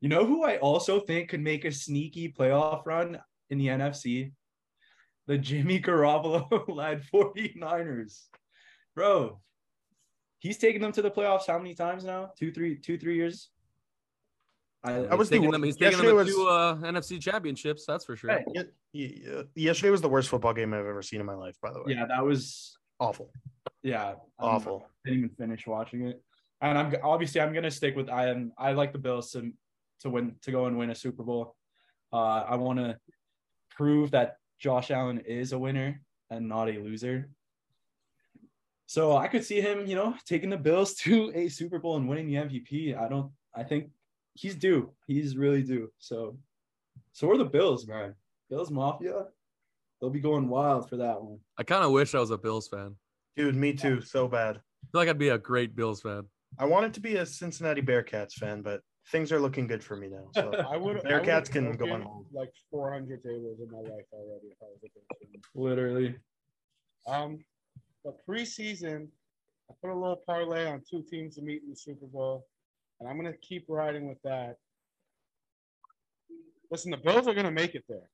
[SPEAKER 3] You know who I also think could make a sneaky playoff run in the NFC? The Jimmy Garoppolo led 49ers. Bro, he's taken them to the playoffs how many times now? Two, three, two, three years. I,
[SPEAKER 2] I was
[SPEAKER 1] He's taking
[SPEAKER 2] the-
[SPEAKER 1] them, he's taking
[SPEAKER 2] yesterday
[SPEAKER 1] them
[SPEAKER 2] was-
[SPEAKER 1] to uh, NFC championships. That's for sure.
[SPEAKER 3] Right.
[SPEAKER 2] Ye- ye- Yesterday was the worst football game I've ever seen in my life. By the way,
[SPEAKER 3] yeah, that was
[SPEAKER 2] awful,
[SPEAKER 3] yeah I'm-
[SPEAKER 2] awful.
[SPEAKER 3] didn't even finish watching it. And I'm obviously I'm gonna stick with I am I like the Bills to to win to go and win a Super Bowl. Uh, I want to prove that Josh Allen is a winner and not a loser. So I could see him, you know, taking the Bills to a Super Bowl and winning the MVP. I don't. I think he's due. He's really due. So, so are the Bills, man. Bills Mafia. They'll be going wild for that one.
[SPEAKER 1] I kind of wish I was a Bills fan.
[SPEAKER 2] Dude, me too. So bad.
[SPEAKER 1] I feel like I'd be a great Bills fan.
[SPEAKER 2] I wanted to be a Cincinnati Bearcats fan, but things are looking good for me now. So
[SPEAKER 4] I would.
[SPEAKER 2] Bearcats can go on.
[SPEAKER 4] like 400 tables in my life already if I was a Bills fan.
[SPEAKER 3] Literally.
[SPEAKER 4] Um, but preseason, I put a little parlay on two teams to meet in the Super Bowl, and I'm gonna keep riding with that. Listen, the Bills are gonna make it there.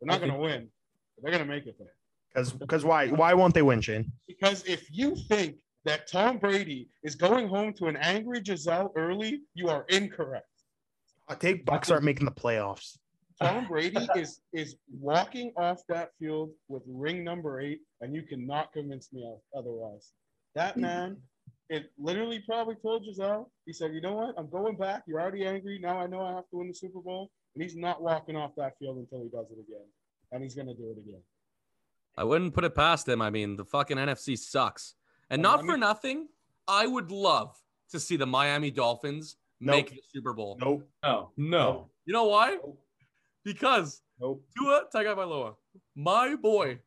[SPEAKER 4] They're not gonna win, but they're gonna make it there.
[SPEAKER 2] because because why why won't they win, Shane?
[SPEAKER 4] Because if you think that Tom Brady is going home to an angry Gisele early, you are incorrect.
[SPEAKER 2] I take Bucks aren't making the playoffs.
[SPEAKER 4] Tom Brady is is walking off that field with ring number eight, and you cannot convince me otherwise. That man, it literally probably told Gisele. He said, "You know what? I'm going back. You're already angry. Now I know I have to win the Super Bowl." And he's not walking off that field until he does it again, and he's gonna do it again.
[SPEAKER 1] I wouldn't put it past him. I mean, the fucking NFC sucks. And
[SPEAKER 4] Well,
[SPEAKER 1] not
[SPEAKER 4] I
[SPEAKER 1] for nothing, I would love to see the Miami Dolphins
[SPEAKER 2] Nope.
[SPEAKER 1] make the Super Bowl.
[SPEAKER 2] Nope.
[SPEAKER 3] No, no.
[SPEAKER 1] You know why? Because
[SPEAKER 2] Nope.
[SPEAKER 1] Tua Tagovailoa, my boy,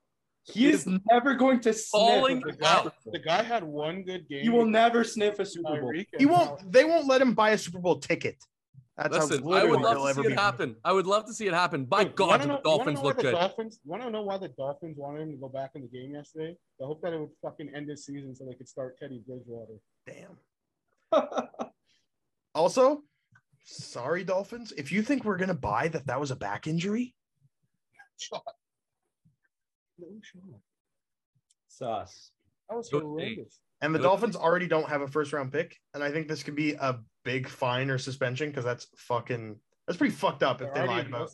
[SPEAKER 3] He is never going to sniff.
[SPEAKER 1] Falling
[SPEAKER 3] a
[SPEAKER 4] The guy,
[SPEAKER 1] out.
[SPEAKER 4] the guy had one good game.
[SPEAKER 3] He will never sniff a Super Bowl.
[SPEAKER 2] He won't. They won't let him buy a Super Bowl ticket. That's
[SPEAKER 1] listen,
[SPEAKER 2] how
[SPEAKER 1] I would love
[SPEAKER 2] he'll
[SPEAKER 1] to see it
[SPEAKER 2] be.
[SPEAKER 1] happen. I would love to see it happen. By
[SPEAKER 4] Dude,
[SPEAKER 1] God,
[SPEAKER 4] wanna
[SPEAKER 1] do
[SPEAKER 4] know-
[SPEAKER 1] the Dolphins
[SPEAKER 4] know why
[SPEAKER 1] look
[SPEAKER 4] the
[SPEAKER 1] good.
[SPEAKER 4] Dolphins, want to know why the Dolphins wanted him to go back in the game yesterday? I hope that it would fucking end his season so they could start Teddy Bridgewater.
[SPEAKER 2] Damn. Also, sorry, Dolphins. If you think we're gonna buy that, that was a back injury.
[SPEAKER 4] Oh, no.
[SPEAKER 3] Sauce.
[SPEAKER 4] That was horrendous.
[SPEAKER 2] And the
[SPEAKER 1] Good.
[SPEAKER 2] Dolphins already don't have a first round pick, and I think this could be a big fine or suspension because that's fucking that's pretty fucked up
[SPEAKER 4] They're
[SPEAKER 2] if they
[SPEAKER 4] already
[SPEAKER 2] lied about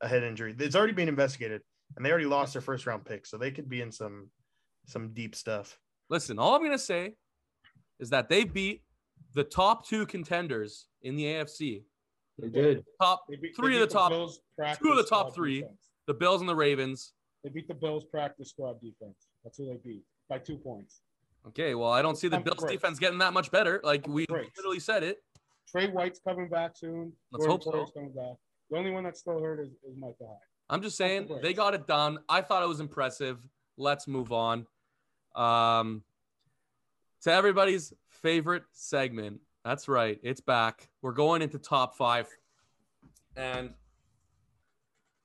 [SPEAKER 2] a head injury. It's already being investigated, and they already lost their first round pick, so they could be in some some deep stuff.
[SPEAKER 1] Listen, all I'm gonna say is that they beat the top two contenders in the AFC.
[SPEAKER 3] They did.
[SPEAKER 1] Top
[SPEAKER 4] They beat- they
[SPEAKER 1] three of
[SPEAKER 4] beat
[SPEAKER 1] the top,
[SPEAKER 4] Bills
[SPEAKER 1] two of the top three.
[SPEAKER 4] defense.
[SPEAKER 1] the Bills and the Ravens.
[SPEAKER 4] They beat the Bills practice squad defense. That's who they beat by two points.
[SPEAKER 1] Okay, well, I don't see the Bills defense getting that much better. Like we literally said it.
[SPEAKER 4] Tre White's coming back soon.
[SPEAKER 1] Let's
[SPEAKER 4] Jordan
[SPEAKER 1] hope so.
[SPEAKER 4] Coming back. The only one that's still hurt is, is Micah Hyde.
[SPEAKER 1] I'm just saying they got it done. I thought it was impressive. Let's move on. Um, to everybody's favorite segment. That's right. It's back. We're going into top five. And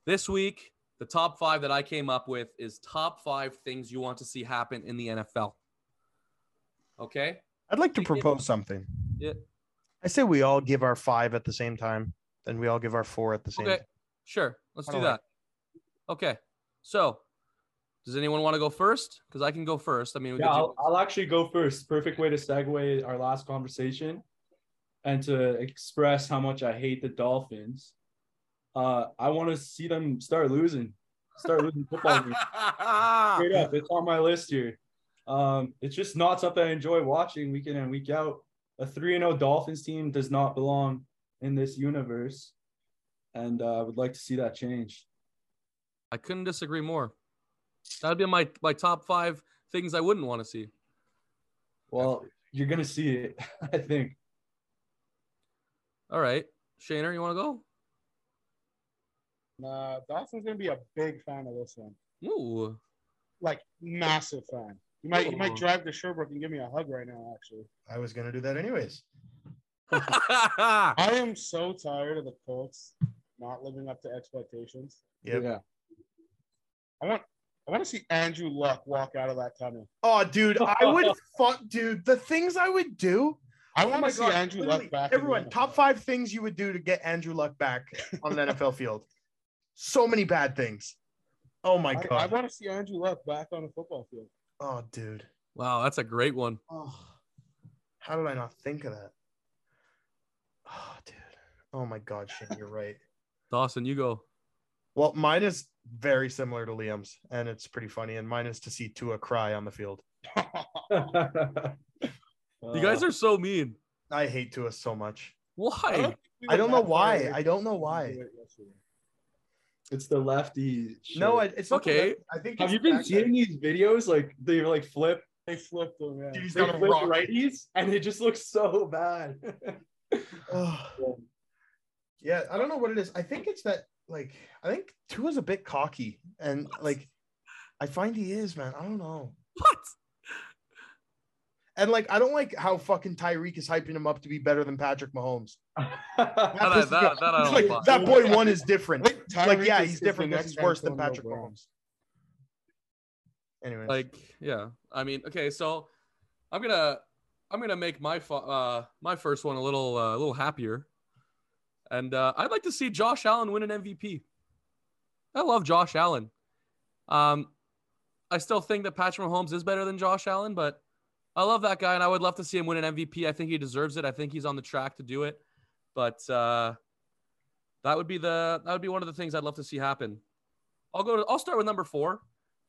[SPEAKER 1] this week, the top five that I came up with is top five things you want to see happen in the NFL. Okay.
[SPEAKER 2] I'd like to propose something.
[SPEAKER 1] Yeah.
[SPEAKER 2] I say we all give our five at the same time, then we all give our four at the same
[SPEAKER 1] Okay.
[SPEAKER 2] time.
[SPEAKER 1] Sure. Let's do that.
[SPEAKER 2] like
[SPEAKER 1] Okay. So, does anyone want to go first? Because I can go first. I mean,
[SPEAKER 3] Yeah, I'll, I'll actually go first. Perfect way to segue our last conversation and to express how much I hate the Dolphins. Uh, I want to see them start losing, start losing football games. Straight up, it's on my list here. Um, it's just not something I enjoy watching week in and week out. A 3 0 Dolphins team does not belong in this universe. And uh, I would like to see that change.
[SPEAKER 1] I couldn't disagree more. That'd be my my top five things I wouldn't want to see.
[SPEAKER 3] Well, you're going to see it, I think.
[SPEAKER 1] All right, Shaner, you want to go?
[SPEAKER 4] Nah, Dawson's gonna be a big fan of this one.
[SPEAKER 1] Ooh,
[SPEAKER 4] Like massive fan. You might you might drive to Sherbrooke and give me a hug right now, actually.
[SPEAKER 2] I was gonna do that anyways.
[SPEAKER 4] I am so tired of the Colts not living up to expectations.
[SPEAKER 2] Yep.
[SPEAKER 3] Yeah.
[SPEAKER 4] I want I want to see Andrew Luck walk out of that tunnel.
[SPEAKER 2] Oh, dude, I would fuck, dude. The things I would do.
[SPEAKER 4] I
[SPEAKER 2] Oh
[SPEAKER 4] want
[SPEAKER 2] my
[SPEAKER 4] to see
[SPEAKER 2] God,
[SPEAKER 4] Andrew
[SPEAKER 2] literally,
[SPEAKER 4] Luck back.
[SPEAKER 2] Everyone, top five things you would do to get Andrew Luck back on the NFL field. So many bad things. Oh my
[SPEAKER 4] I, I want to see Andrew Luck back on the football field.
[SPEAKER 2] Oh, dude.
[SPEAKER 1] wow, that's a great one.
[SPEAKER 2] Oh, how did I not think of that? Oh, dude. Oh my god, Shane, you're right.
[SPEAKER 1] Dawson, you go.
[SPEAKER 2] Well, mine is very similar to Liam's, and it's pretty funny. And mine is to see Tua cry on the field.
[SPEAKER 1] You guys are so mean.
[SPEAKER 2] I hate Tua so much.
[SPEAKER 1] Why?
[SPEAKER 2] I don't know why. I don't know why.
[SPEAKER 3] It's the lefty.
[SPEAKER 2] No, it's
[SPEAKER 1] Okay.
[SPEAKER 2] left- I think.
[SPEAKER 3] have you been seeing these videos? Like they like flip,
[SPEAKER 4] They flipped them. Yeah.
[SPEAKER 2] Dude, he's
[SPEAKER 3] they
[SPEAKER 2] got a
[SPEAKER 3] flip
[SPEAKER 2] rock.
[SPEAKER 3] righties, and it just looks so bad.
[SPEAKER 2] Ugh. Yeah, I don't know what it is. I think it's that like I think Tua's a bit cocky, and like I find he is, man. I don't know.
[SPEAKER 1] What?
[SPEAKER 2] And like I don't like how fucking Tyreek is hyping him up to be better than Patrick Mahomes.
[SPEAKER 1] That,
[SPEAKER 2] pisses me
[SPEAKER 1] that,
[SPEAKER 2] off.
[SPEAKER 1] that I don't
[SPEAKER 2] like, that boy one is different.
[SPEAKER 4] I think
[SPEAKER 2] like yeah, he's different because
[SPEAKER 4] next
[SPEAKER 2] he's worse than Patrick
[SPEAKER 4] Brown.
[SPEAKER 2] Mahomes. Anyway,
[SPEAKER 1] like yeah i mean okay so i'm gonna i'm gonna make my fu- uh my first one a little uh, a little happier and uh i'd like to see josh allen win an mvp i love josh allen um i still think that patrick mahomes is better than josh allen but i love that guy and i would love to see him win an mvp i think he deserves it i think he's on the track to do it but uh that would be the that would be one of the things i'd love to see happen i'll go to i'll start with number four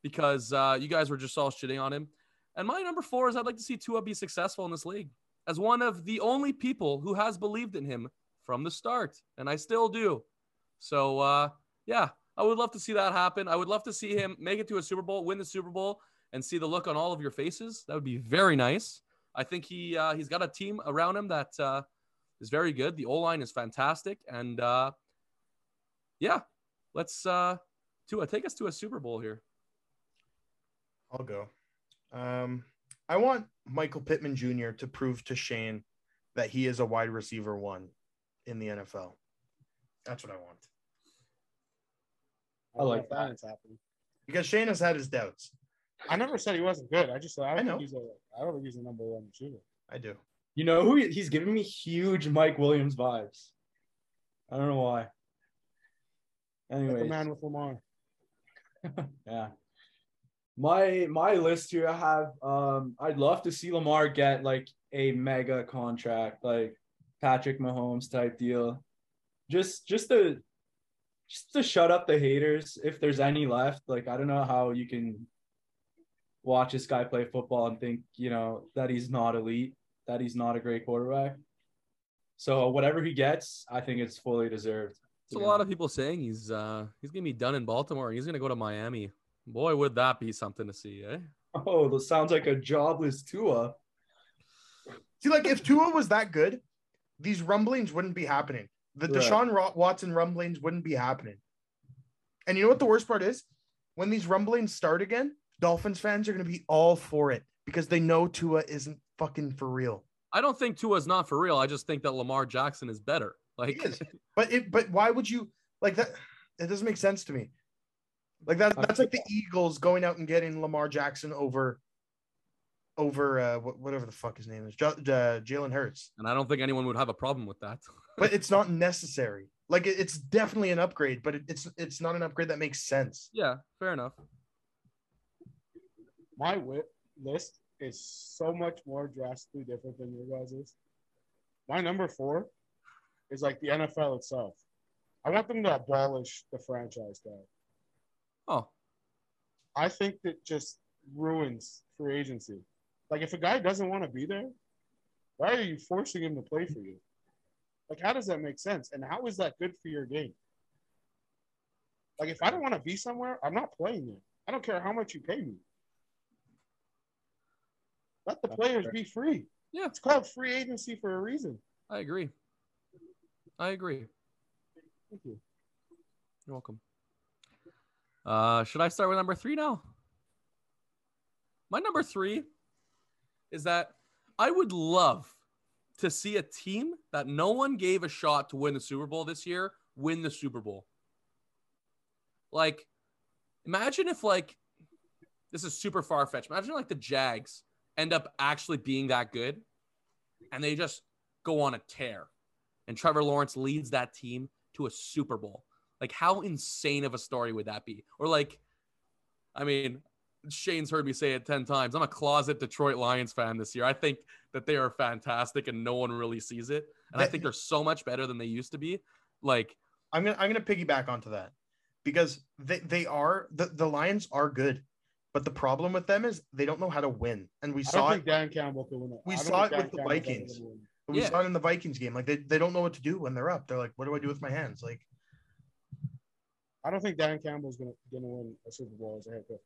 [SPEAKER 1] because uh, you guys were just all shitting on him. And my number four is I'd like to see Tua be successful in this league as one of the only people who has believed in him from the start, and I still do. So uh, yeah, I would love to see that happen. I would love to see him make it to a Super Bowl, win the Super Bowl, and see the look on all of your faces. That would be very nice. I think he uh, he's got a team around him that uh, is very good. The O line is fantastic, and uh, yeah, let's uh, Tua take us to a Super Bowl here.
[SPEAKER 2] I'll go. Um, I want Michael Pittman Jr. to prove to Shane that he is a wide receiver one in the NFL. That's what I want.
[SPEAKER 3] I like
[SPEAKER 4] that. that. is happening.
[SPEAKER 2] Because Shane has had his doubts.
[SPEAKER 4] I never said he wasn't good. I just said I don't
[SPEAKER 2] I know.
[SPEAKER 4] think he's a. I don't think he's a number one receiver.
[SPEAKER 2] I do.
[SPEAKER 3] You know who he- he's giving me huge Mike Williams vibes. I don't know why.
[SPEAKER 4] Like
[SPEAKER 3] Anyway,
[SPEAKER 4] the man with Lamar.
[SPEAKER 3] yeah. My my list here I have um I'd love to see Lamar get like a mega contract, like Patrick Mahomes type deal. Just just to just to shut up the haters if there's any left. Like I don't know how you can watch this guy play football and think, you know, that he's not elite, that he's not a great quarterback. So whatever he gets, I think it's fully deserved.
[SPEAKER 1] There's a lot of people saying he's uh he's gonna be done in Baltimore. and He's gonna go to Miami. Boy, would that be something to see, eh?
[SPEAKER 3] Oh, that sounds like a jobless Tua.
[SPEAKER 2] See, like if Tua was that good, these rumblings wouldn't be happening. The
[SPEAKER 3] Right.
[SPEAKER 2] Deshaun Watson rumblings wouldn't be happening. And you know what the worst part is? When these rumblings start again, Dolphins fans are going to be all for it because they know Tua isn't fucking for real.
[SPEAKER 1] I don't think Tua's not for real. I just think that Lamar Jackson is better. Like
[SPEAKER 2] He is. But it, but why would you like that? It doesn't make sense to me. Like that, that's like the Eagles going out and getting Lamar Jackson over, over uh, whatever the fuck his name is, J- uh, Jalen Hurts.
[SPEAKER 1] and I don't think anyone would have a problem with that.
[SPEAKER 2] but it's not necessary. Like it's definitely an upgrade, but it's it's not an upgrade that makes sense.
[SPEAKER 1] yeah, fair enough.
[SPEAKER 4] My wi- list is so much more drastically different than your guys' My number four is like the NFL itself. I want them to abolish the franchise tag.
[SPEAKER 1] Oh,
[SPEAKER 4] I think that just ruins free agency. Like if a guy doesn't want to be there, why are you forcing him to play for you? Like how does that make sense? And how is that good for your game? Like if I don't want to be somewhere, I'm not playing there. I don't care how much you pay me. Let the
[SPEAKER 3] That's
[SPEAKER 4] players
[SPEAKER 3] fair.
[SPEAKER 4] be free.
[SPEAKER 1] Yeah.
[SPEAKER 4] It's called free agency for a reason.
[SPEAKER 1] I agree. I agree.
[SPEAKER 4] Thank you.
[SPEAKER 1] You're welcome. Uh, should I start with number three now? My number three is that I would love to see a team that no one gave a shot to win the Super Bowl this year win the Super Bowl. Like, imagine if like this is super far fetched. Imagine like the Jags end up actually being that good, and they just go on a tear, and Trevor Lawrence leads that team to a Super Bowl. Like, how insane of a story would that be? Or like, I mean, Shane's heard me say it 10 times. I'm a closet Detroit Lions fan this year. I think that they are fantastic and no one really sees it. And I think they're so much better than they used to be. Like,
[SPEAKER 2] I'm gonna I'm gonna piggyback onto that because they they are the, the Lions are good, but the problem with them is they don't know how to win, and we
[SPEAKER 4] I don't
[SPEAKER 2] saw
[SPEAKER 4] think
[SPEAKER 2] it.
[SPEAKER 4] Dan Campbell can win it.
[SPEAKER 2] We saw it
[SPEAKER 4] Dan
[SPEAKER 2] with the
[SPEAKER 4] Campbell's ever
[SPEAKER 2] Vikings. We
[SPEAKER 1] Yeah.
[SPEAKER 2] saw it in the Vikings game. Like they, they don't know what to do when they're up. They're like, what do I do with my hands? Like
[SPEAKER 4] I don't think Dan Campbell's gonna gonna win a Super Bowl as a head coach.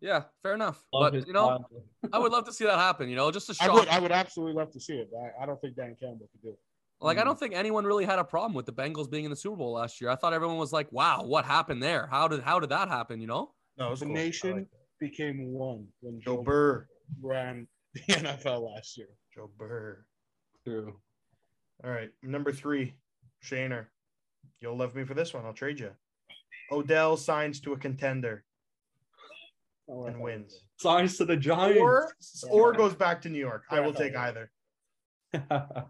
[SPEAKER 1] yeah, fair enough.
[SPEAKER 3] Love
[SPEAKER 1] but, you know,
[SPEAKER 3] style.
[SPEAKER 1] I would love to see that happen, you know, just to
[SPEAKER 4] I
[SPEAKER 1] shock.
[SPEAKER 4] would I would absolutely love to see it. But I, I don't think Dan Campbell could do it.
[SPEAKER 1] Like, I hmm. don't think anyone really had a problem with the Bengals being in the Super Bowl last year. I thought everyone was like, wow, what happened there? How did, how did that happen, you know?
[SPEAKER 2] No, it was
[SPEAKER 4] The
[SPEAKER 2] cool.
[SPEAKER 4] Nation
[SPEAKER 2] like
[SPEAKER 4] became one when
[SPEAKER 2] Joe
[SPEAKER 4] Joe
[SPEAKER 2] Burr,
[SPEAKER 4] ran the NFL last year.
[SPEAKER 2] Joe Burr.
[SPEAKER 3] True.
[SPEAKER 2] All right, number three, Shaner. You'll love me for this one. I'll trade you. Odell signs to a contender
[SPEAKER 4] Oh,
[SPEAKER 2] and wins,
[SPEAKER 4] was-
[SPEAKER 3] Signs to the Giants.
[SPEAKER 2] or or goes back to New York. I will take
[SPEAKER 4] Yeah.
[SPEAKER 2] either.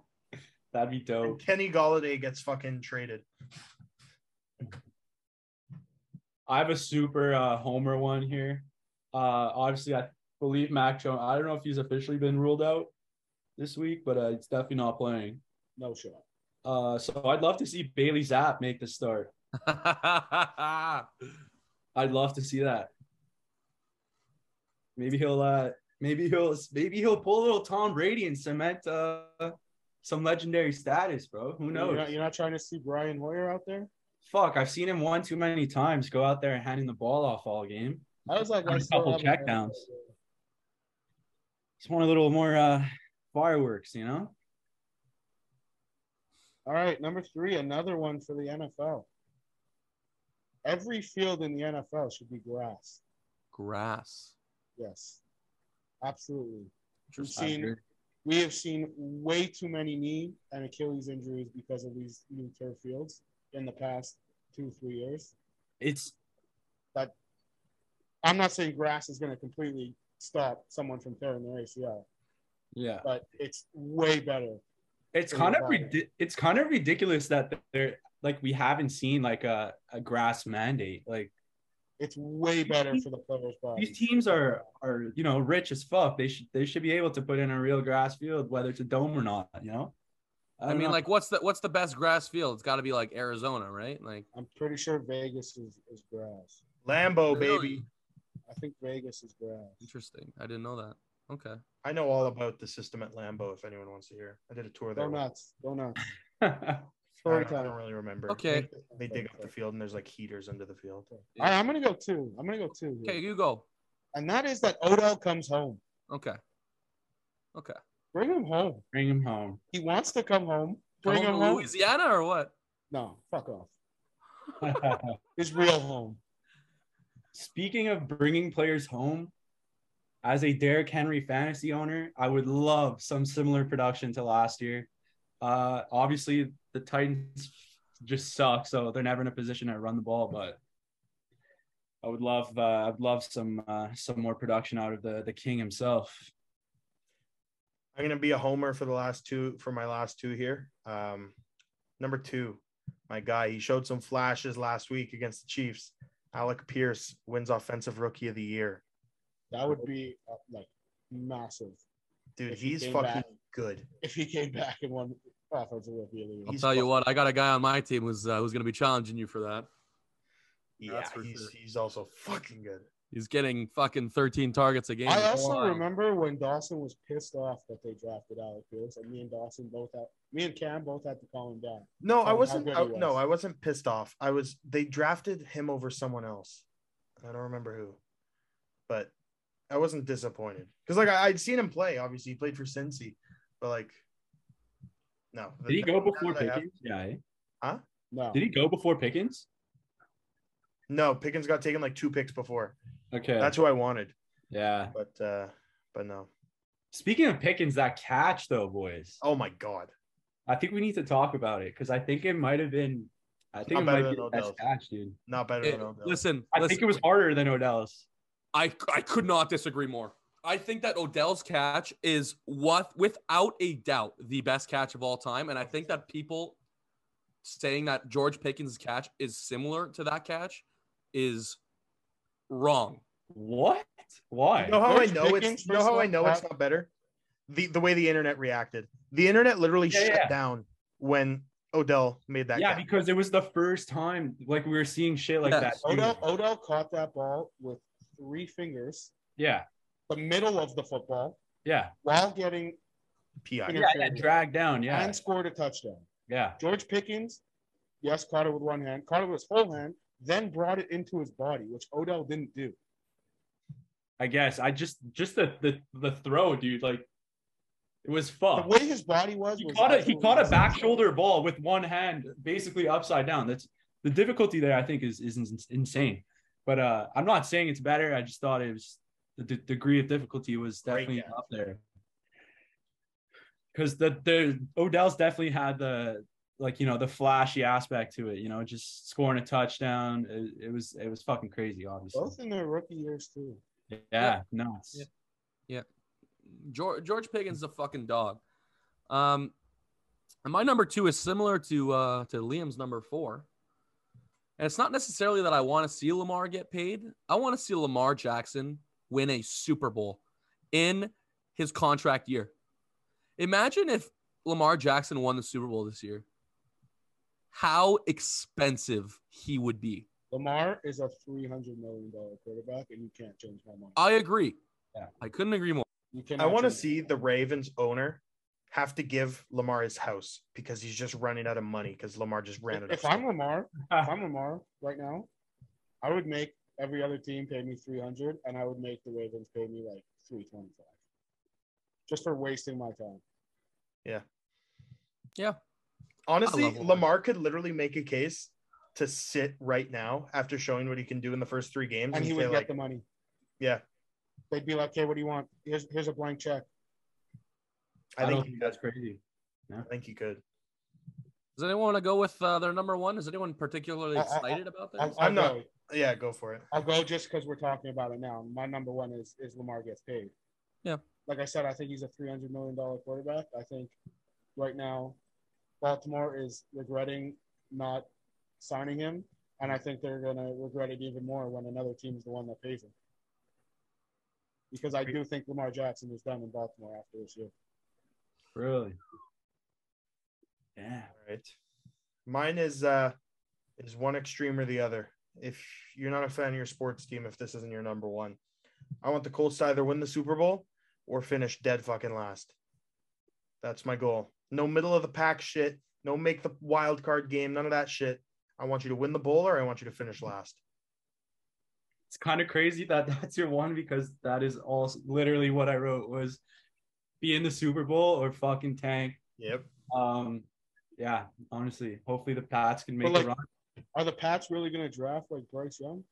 [SPEAKER 3] That'd be
[SPEAKER 2] And
[SPEAKER 3] dope.
[SPEAKER 2] Kenny Golladay gets fucking traded.
[SPEAKER 3] I have a super uh, homer one here. Uh, obviously, I believe Mac Jones. I don't know if he's officially been ruled out this week, but uh, it's definitely not playing.
[SPEAKER 4] No shot.
[SPEAKER 3] Uh, so I'd love to see Bailey Zappe make the start. I'd love to see that. Maybe he'll uh maybe he'll maybe he'll pull a little Tom Brady and cement uh some legendary status, bro. Who knows?
[SPEAKER 4] You're not, you're not trying to see Brian Hoyer out there?
[SPEAKER 3] Fuck, I've seen him one too many times go out there and handing the ball off all game.
[SPEAKER 4] I was like,
[SPEAKER 3] A
[SPEAKER 4] I still
[SPEAKER 3] couple
[SPEAKER 4] haven't-
[SPEAKER 3] checkdowns. Just want a little more uh fireworks, you know?
[SPEAKER 4] All right, number three, another one for the NFL. Every field in the NFL should be grass.
[SPEAKER 1] Grass.
[SPEAKER 4] Yes, absolutely. We've seen we have seen way too many knee and Achilles injuries because of these new turf fields in the past two three years.
[SPEAKER 3] It's that
[SPEAKER 4] I'm not saying grass is going to completely stop someone from tearing their ACL,
[SPEAKER 3] yeah.
[SPEAKER 4] but it's way better.
[SPEAKER 3] It's kind of ridi- it's kind of ridiculous that they're like we haven't seen like a, a grass mandate. Like
[SPEAKER 4] It's way better for the players'
[SPEAKER 3] these teams are are you know rich as fuck. They should they should be able to put in a real grass field, whether it's a dome or not. You know.
[SPEAKER 1] I
[SPEAKER 3] don't
[SPEAKER 1] mean,
[SPEAKER 3] know.
[SPEAKER 1] like, what's the what's the best grass field? It's got to be like Arizona, right? Like,
[SPEAKER 4] I'm pretty sure Vegas is, is grass.
[SPEAKER 2] Lambeau,
[SPEAKER 1] Really?
[SPEAKER 2] baby.
[SPEAKER 4] I think Vegas is grass.
[SPEAKER 1] interesting. I didn't know that. Okay.
[SPEAKER 2] I know all about the system at Lambeau. If anyone wants to hear, I did a tour there.
[SPEAKER 4] Go
[SPEAKER 2] once.
[SPEAKER 4] nuts. Go nuts.
[SPEAKER 2] I
[SPEAKER 4] Story
[SPEAKER 2] don't, I don't really remember.
[SPEAKER 1] Okay.
[SPEAKER 2] They, they dig up the field and there's like heaters under the field.
[SPEAKER 4] All right, I'm gonna go two. I'm gonna go two. here.
[SPEAKER 1] Okay, you go.
[SPEAKER 4] And that is that Odell comes home.
[SPEAKER 1] Okay. Okay.
[SPEAKER 4] Bring him home.
[SPEAKER 3] Bring him home.
[SPEAKER 4] He wants to come home. Bring
[SPEAKER 1] home
[SPEAKER 4] him
[SPEAKER 1] to
[SPEAKER 4] home.
[SPEAKER 1] Louisiana or what?
[SPEAKER 4] No, fuck off. His real home.
[SPEAKER 3] Speaking of bringing players home, as a Derrick Henry fantasy owner, I would love some similar production to last year. Uh, obviously, the Titans just suck, so they're never in a position to run the ball. But I would love, uh, I'd love some uh, some more production out of the the King himself.
[SPEAKER 2] I'm gonna be a homer for the last two for my last two here. Um, number two, my guy. He showed some flashes last week against the Chiefs. Alec Pierce wins Offensive Rookie of the Year.
[SPEAKER 4] That would be uh, like massive
[SPEAKER 2] Dude,
[SPEAKER 4] If he
[SPEAKER 2] he's
[SPEAKER 4] came
[SPEAKER 2] fucking
[SPEAKER 4] back.
[SPEAKER 2] good.
[SPEAKER 4] if he came back and won offensive rookie of the year.
[SPEAKER 1] I'll
[SPEAKER 2] He's
[SPEAKER 1] tell you what. I got a guy on my team who's uh, who's going to be challenging you for that.
[SPEAKER 2] Yeah,
[SPEAKER 1] That's for
[SPEAKER 2] he's
[SPEAKER 1] sure.
[SPEAKER 2] he's also fucking good.
[SPEAKER 1] He's getting fucking 13 targets a game.
[SPEAKER 4] I also
[SPEAKER 1] Wow.
[SPEAKER 4] remember when Dawson was pissed off that they drafted Alec Pierce, and me and Dawson both had, me and Cam both had to calm him down.
[SPEAKER 2] No, I wasn't. I, uh,
[SPEAKER 4] he
[SPEAKER 2] no. I wasn't pissed off. I was. They drafted him over someone else. I don't remember who, but I wasn't disappointed because like I, I'd seen him play. Obviously, he played for Cincy, but like, no.
[SPEAKER 3] Did he go before
[SPEAKER 2] guys I have-
[SPEAKER 3] Pickens? Yeah. Eh? Huh?
[SPEAKER 4] No,
[SPEAKER 3] Did he go before Pickens?
[SPEAKER 2] No, Pickens got taken like two picks before.
[SPEAKER 3] Okay.
[SPEAKER 2] That's who I wanted,
[SPEAKER 3] yeah.
[SPEAKER 2] but uh but no.
[SPEAKER 3] Speaking of Pickens, that catch though, boys.
[SPEAKER 2] Oh my god.
[SPEAKER 3] I think we need to talk about it because I think it might have been. I think
[SPEAKER 2] Not
[SPEAKER 3] it might be
[SPEAKER 2] than
[SPEAKER 3] the best catch, dude.
[SPEAKER 2] Not better
[SPEAKER 1] It-
[SPEAKER 2] than Odell.
[SPEAKER 1] listen,
[SPEAKER 3] I
[SPEAKER 1] listen,
[SPEAKER 3] think it was harder than Odell's.
[SPEAKER 1] I I could not disagree more. I think that Odell's catch is what without a doubt the best catch of all time, and I think that people saying that George Pickens' catch is similar to that catch is wrong.
[SPEAKER 3] What? Why?
[SPEAKER 2] You know how
[SPEAKER 4] George
[SPEAKER 2] I know
[SPEAKER 4] Pickens,
[SPEAKER 2] it's you know how I
[SPEAKER 4] all,
[SPEAKER 2] know it's not better? The the way the internet reacted. The internet literally
[SPEAKER 3] Yeah,
[SPEAKER 2] shut
[SPEAKER 3] yeah.
[SPEAKER 2] down when Odell made that
[SPEAKER 3] yeah,
[SPEAKER 2] catch.
[SPEAKER 3] because it was the first time like we were seeing shit like
[SPEAKER 1] Yes.
[SPEAKER 3] that.
[SPEAKER 4] Odell Odell caught that ball with three fingers,
[SPEAKER 3] Yeah,
[SPEAKER 4] the middle of the football,
[SPEAKER 3] yeah,
[SPEAKER 4] while getting
[SPEAKER 2] PI.
[SPEAKER 3] yeah, yeah. Dragged down. Yeah,
[SPEAKER 4] and scored a touchdown.
[SPEAKER 3] yeah.
[SPEAKER 4] George Pickens, yes, caught it with one hand, caught it with his whole hand, then brought it into his body, which Odell didn't do.
[SPEAKER 3] I guess I just just the the the throw, dude. Like it was fucked.
[SPEAKER 4] The way his body was,
[SPEAKER 3] he
[SPEAKER 4] was
[SPEAKER 3] caught a he caught a back shoulder ball with one hand, basically upside down. That's the difficulty there. I think is is insane. But uh, I'm not saying it's better. I just thought it was the d- degree of difficulty was definitely up there. Because the the Odell's definitely had the like you know the flashy aspect to it. You know, just scoring a touchdown. It, it was it was fucking crazy. Obviously,
[SPEAKER 4] Both in their rookie years too.
[SPEAKER 3] yeah, nuts.
[SPEAKER 1] Yeah. George George Pickens is a fucking dog. Um, and my number two is similar to uh to Liam's number four. And it's not necessarily that I want to see Lamar get paid. I want to see Lamar Jackson win a Super Bowl in his contract year. Imagine if Lamar Jackson won the Super Bowl this year. How expensive he would be.
[SPEAKER 4] Lamar is a three hundred million dollar quarterback, and you can't change my mind.
[SPEAKER 1] I agree.
[SPEAKER 3] Yeah.
[SPEAKER 1] I couldn't agree more.
[SPEAKER 4] You
[SPEAKER 2] I want to see the Ravens owner have to give Lamar his house because he's just running out of money because Lamar just ran it
[SPEAKER 4] If
[SPEAKER 2] up.
[SPEAKER 4] I'm Lamar, if I'm Lamar right now, I would make every other team pay me three hundred, and I would make the Ravens pay me like three twenty five, just for wasting my time.
[SPEAKER 2] Yeah.
[SPEAKER 1] love Lamar.
[SPEAKER 2] Lamar could literally make a case to sit right now after showing what he can do in the first three games
[SPEAKER 4] And
[SPEAKER 2] and,
[SPEAKER 4] he would get
[SPEAKER 2] like,
[SPEAKER 4] the money.
[SPEAKER 2] yeah,
[SPEAKER 4] They'd be like, "Okay, what do you want? Here's here's a blank check."
[SPEAKER 2] I,
[SPEAKER 3] I,
[SPEAKER 2] think
[SPEAKER 3] don't
[SPEAKER 2] he
[SPEAKER 3] think
[SPEAKER 2] could.
[SPEAKER 3] that's crazy.
[SPEAKER 2] I think he could.
[SPEAKER 1] Does anyone want to go with uh, their number one? Is anyone particularly
[SPEAKER 4] I- I-
[SPEAKER 1] excited about this?
[SPEAKER 4] I'll,
[SPEAKER 2] I'm not-
[SPEAKER 4] Go.
[SPEAKER 2] Yeah, go for it.
[SPEAKER 4] I'll go just because we're talking about it now. My number one is is Lamar gets paid.
[SPEAKER 1] Yeah.
[SPEAKER 4] Like I said, I think he's a three hundred million dollar quarterback. I think right now, Baltimore is regretting not signing him, and I think they're gonna regret it even more when another team is the one that pays him. Because I do think Lamar Jackson is done in Baltimore after this year.
[SPEAKER 3] Really? Yeah.
[SPEAKER 2] All right. Mine is uh is one extreme or the other. If you're not a fan of your sports team, if this isn't your number one, I want the Colts to either win the Super Bowl or finish dead fucking last. That's my goal. No middle of the pack shit. No make the wild card game. None of that shit. I want you to win the bowl or I want you to finish last.
[SPEAKER 3] it's kind of crazy that that's your one because that is all literally what I wrote was be in the Super Bowl or fucking tank.
[SPEAKER 2] Yep.
[SPEAKER 3] Um, yeah, honestly, hopefully the Pats can make
[SPEAKER 4] But, like,
[SPEAKER 3] a run.
[SPEAKER 4] Are the Pats really gonna draft like Bryce Young?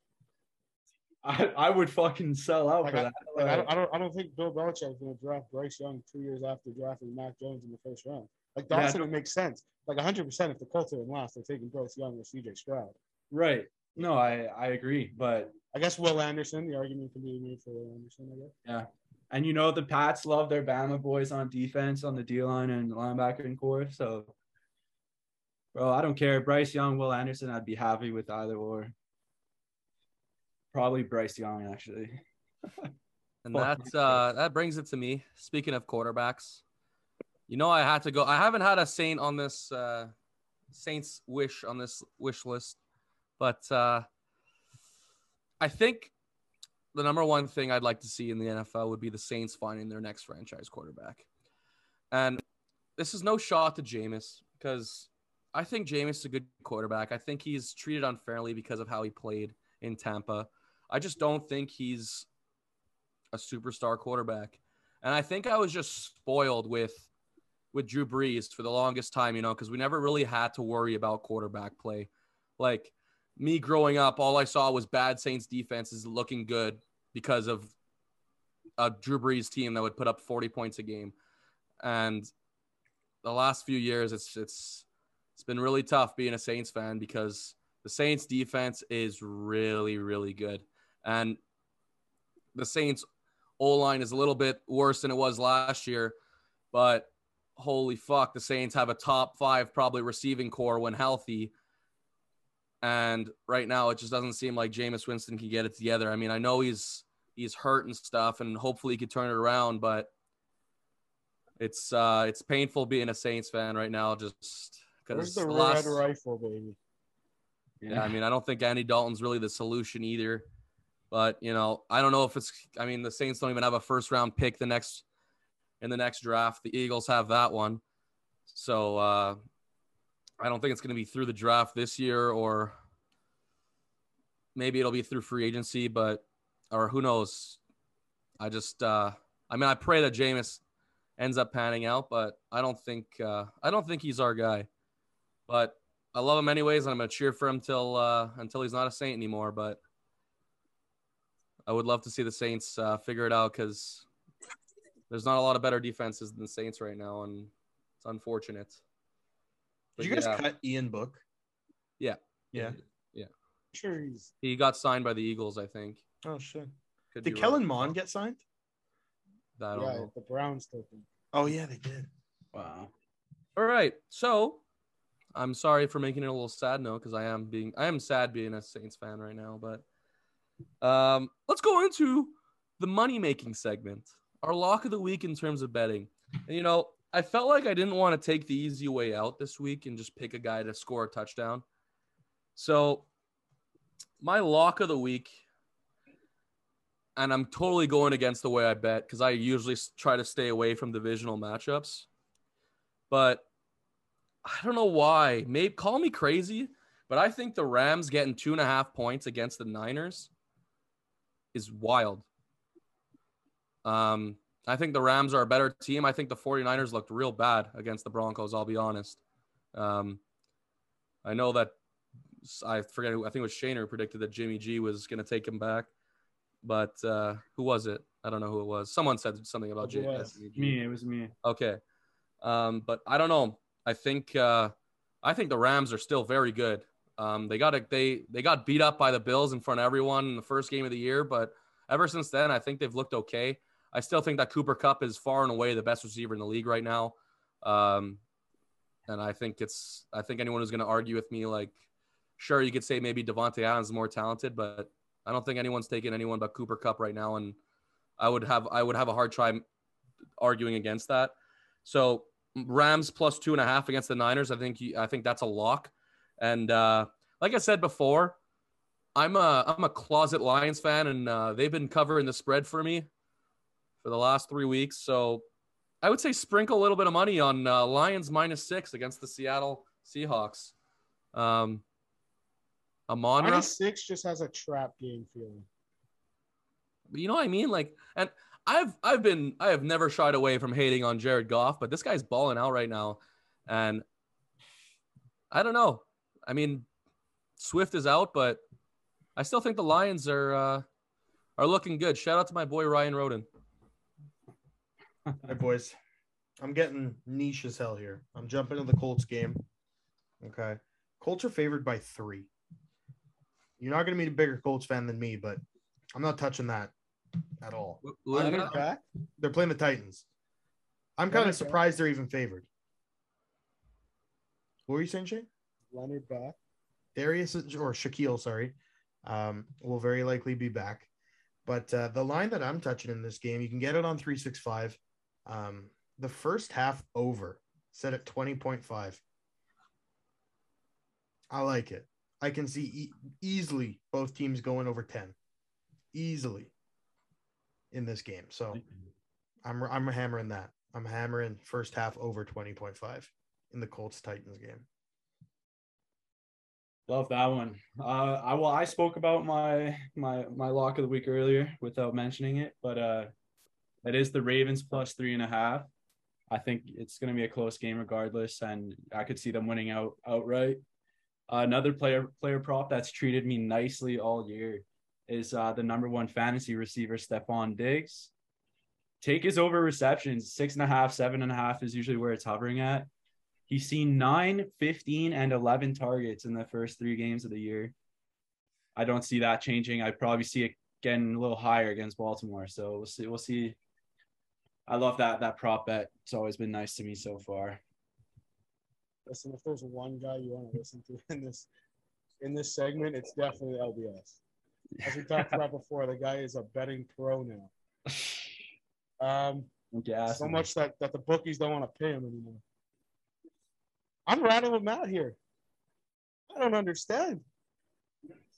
[SPEAKER 3] I, I would fucking sell out
[SPEAKER 4] Like,
[SPEAKER 3] for
[SPEAKER 4] I,
[SPEAKER 3] that.
[SPEAKER 4] like, I, don't, I don't I don't think Bill Belichick is gonna draft Bryce Young two years after drafting Mac Jones in the first round. Like
[SPEAKER 3] Yeah.
[SPEAKER 4] Dawson would make sense. Like hundred percent if the Colts are in last, they're taking Bryce Young or CJ Stroud.
[SPEAKER 3] right. No, I I agree, but
[SPEAKER 4] I guess Will Anderson, the argument can be made for Will Anderson, I guess. Yeah.
[SPEAKER 3] And you know the Pats love their Bama boys on defense on the D line and linebacker and core. So, bro, I don't care. Bryce Young, Will Anderson, I'd be happy with either or. Probably Bryce Young actually.
[SPEAKER 1] And
[SPEAKER 3] Fuck.
[SPEAKER 1] that uh, that brings it to me. Speaking of quarterbacks, you know I had to go. I haven't had a Saint on this uh, Saints wish on this wish list, but uh, I think the number one thing I'd like to see in the NFL would be the Saints finding their next franchise quarterback. And this is no shot to Jameis because I think Jameis is a good quarterback. I think he's treated unfairly because of how he played in Tampa. I just don't think he's a superstar quarterback. And I think I was just spoiled with with Drew Brees for the longest time, you know, because we never really had to worry about quarterback play. Like me growing up, all I saw was bad Saints defenses looking good because of a Drew Brees team that would put up 40 points a game. And the last few years, it's it's it's been really tough being a Saints fan because the Saints defense is really, really good. And the Saints O line is a little bit worse than it was last year, but holy fuck, the Saints have a top five probably receiving core when healthy. And right now, it just doesn't seem like Jameis Winston can get it together. I mean, I know he's he's hurt and stuff, and hopefully he could turn it around, but it's uh it's painful being a Saints fan right now, just because
[SPEAKER 4] the
[SPEAKER 1] the
[SPEAKER 4] red rifle, baby?
[SPEAKER 1] yeah, I mean, I don't think Andy Dalton's really the solution either. But you know, I don't know if it's. I mean, the Saints don't even have a first round pick the next in the next draft. The Eagles have that one, so uh, I don't think it's going to be through the draft this year, or maybe it'll be through free agency. But or who knows? I just. Uh, I mean, I pray that Jameis ends up panning out, but I don't think. Uh, I don't think he's our guy. But I love him anyways, and I'm gonna cheer for him till uh, until he's not a Saint anymore. But I would love to see the Saints uh, figure it out because there's not a lot of better defenses than the Saints right now, and it's unfortunate. But
[SPEAKER 2] Did you guys
[SPEAKER 1] yeah,
[SPEAKER 2] cut Ian Book?
[SPEAKER 1] Yeah.
[SPEAKER 2] Yeah. Yeah.
[SPEAKER 4] Sure, he's
[SPEAKER 1] he got signed by the Eagles, I think.
[SPEAKER 2] Oh shit.
[SPEAKER 1] Could
[SPEAKER 2] Did Kellen
[SPEAKER 1] wrong.
[SPEAKER 2] Mond get signed?
[SPEAKER 1] I don't
[SPEAKER 4] yeah,
[SPEAKER 1] know.
[SPEAKER 4] the Browns took him.
[SPEAKER 2] Oh yeah, they did.
[SPEAKER 3] Wow.
[SPEAKER 1] All right, so I'm sorry for making it a little sad note because I am being I am sad being a Saints fan right now, but um, let's go into the money making segment, our lock of the week in terms of betting. And you know, I felt like I didn't want to take the easy way out this week and just pick a guy to score a touchdown. So my lock of the week, and I'm totally going against the way I bet because I usually try to stay away from divisional matchups. But I don't know why. Maybe call me crazy, but I think the Rams getting two and a half points against the Niners is wild. Um, I think the Rams are a better team. I think the 49ers looked real bad against the Broncos, I'll be honest. Um, I know that I forget who I think it was Shane who predicted that Jimmy G was going to take him back. But uh, who was it? I don't know who it was. Someone said something about
[SPEAKER 4] Who
[SPEAKER 1] J-
[SPEAKER 4] was?
[SPEAKER 1] Jimmy G.
[SPEAKER 3] Me, it was me.
[SPEAKER 1] Okay. Um, but I don't know. I think uh, I think the Rams are still very good. Um, they got a, they they got beat up by the Bills in front of everyone in the first game of the year, but ever since then, I think they've looked okay. I still think that Cooper Kupp is far and away the best receiver in the league right now. Um, and I think it's I think anyone who's going to argue with me, like, sure, you could say maybe Davante Adams is more talented, but I don't think anyone's taking anyone but Cooper Kupp right now, and I would have I would have a hard time arguing against that. So Rams plus two and a half against the Niners. I think you, I think that's a lock. And uh, like I said before, I'm a I'm a closet Lions fan, and uh, they've been covering the spread for me for the last three weeks. So I would say sprinkle a little bit of money on uh, Lions minus six against the Seattle Seahawks. Um, Amon-Ra,
[SPEAKER 4] Minus six just has a trap game feeling.
[SPEAKER 1] you know what I mean? Like, and I've I've been I have never shied away from hating on Jared Goff, but this guy's balling out right now, and I don't know. I mean, Swift is out, but I still think the Lions are uh, are looking good. Shout out to my boy Ryan Roden.
[SPEAKER 2] All right, boys. I'm getting niche as hell here. I'm jumping into the Colts game. Okay. Colts are favored by three. You're not going to meet a bigger Colts fan than me, but I'm not touching that at all.
[SPEAKER 4] Back.
[SPEAKER 2] They're playing the Titans. I'm kind of surprised they're even favored. What were you saying, Shane?
[SPEAKER 4] Leonard back.
[SPEAKER 2] Darius or Shaquille, sorry, um, will very likely be back. But uh, the line that I'm touching in this game, you can get it on 365. Um, the first half over, set at 20.5. I like it. I can see e- easily both teams going over 10. Easily. in this game. So I'm I'm hammering that. I'm hammering first half over 20.5 in the Colts Titans game.
[SPEAKER 3] Love that one. Uh, I well, I spoke about my my my lock of the week earlier without mentioning it, but uh, it is the Ravens plus three and a half. I think it's going to be a close game regardless, and I could see them winning out outright. Uh, another player player prop that's treated me nicely all year is uh, the number one fantasy receiver Stefon Diggs. Take his over receptions six and a half, seven and a half is usually where it's hovering at. He's seen 9, 15, and 11 targets in the first three games of the year. I don't see that changing. I probably see it getting a little higher against Baltimore. So we'll see. We'll see. I love that that prop bet. It's always been nice to me so far.
[SPEAKER 4] Listen, if there's one guy you want to listen to in this in this segment, it's definitely LBS. As we talked about before, the guy is a betting pro now. Um,
[SPEAKER 3] Gas.
[SPEAKER 4] so much that, that the bookies don't want to pay him anymore. I'm riding with Matt here. I don't understand.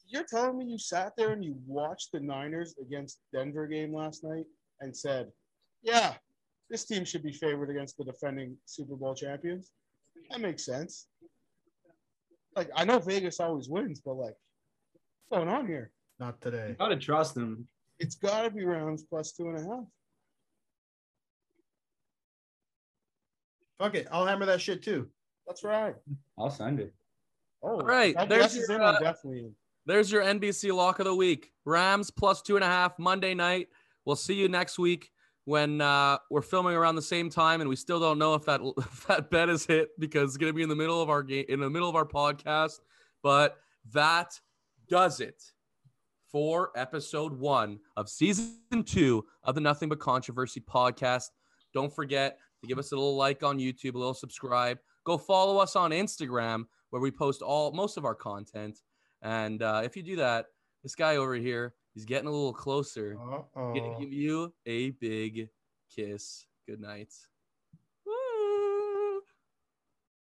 [SPEAKER 4] You're telling me you sat there and you watched the Niners against Denver game last night and said, yeah, this team should be favored against the defending Super Bowl champions. That makes sense. Like, I know Vegas always wins, but like, what's going on here?
[SPEAKER 2] Not today.
[SPEAKER 3] Gotta trust them.
[SPEAKER 4] It's got to be rounds plus two and a half.
[SPEAKER 2] Fuck it. I'll hammer that shit too.
[SPEAKER 4] That's right.
[SPEAKER 3] I'll send it.
[SPEAKER 4] Oh,
[SPEAKER 1] All right,
[SPEAKER 4] LBS
[SPEAKER 1] there's your,
[SPEAKER 4] in, I'm
[SPEAKER 1] uh,
[SPEAKER 4] definitely in.
[SPEAKER 1] There's your NBC lock of the week. Rams plus two and a half Monday night. We'll see you next week when uh, we're filming around the same time, and we still don't know if that if that bet is hit because it's gonna be in the middle of our game, in the middle of our podcast. But that does it for episode one of season two of the Nothing But Controversy podcast. Don't forget to give us a little like on YouTube, a little subscribe. Go follow us on Instagram where we post all most of our content. And uh, if you do that, this guy over here, he's getting a little closer.
[SPEAKER 2] Uh-oh.
[SPEAKER 1] Gonna give you a big kiss. Good night.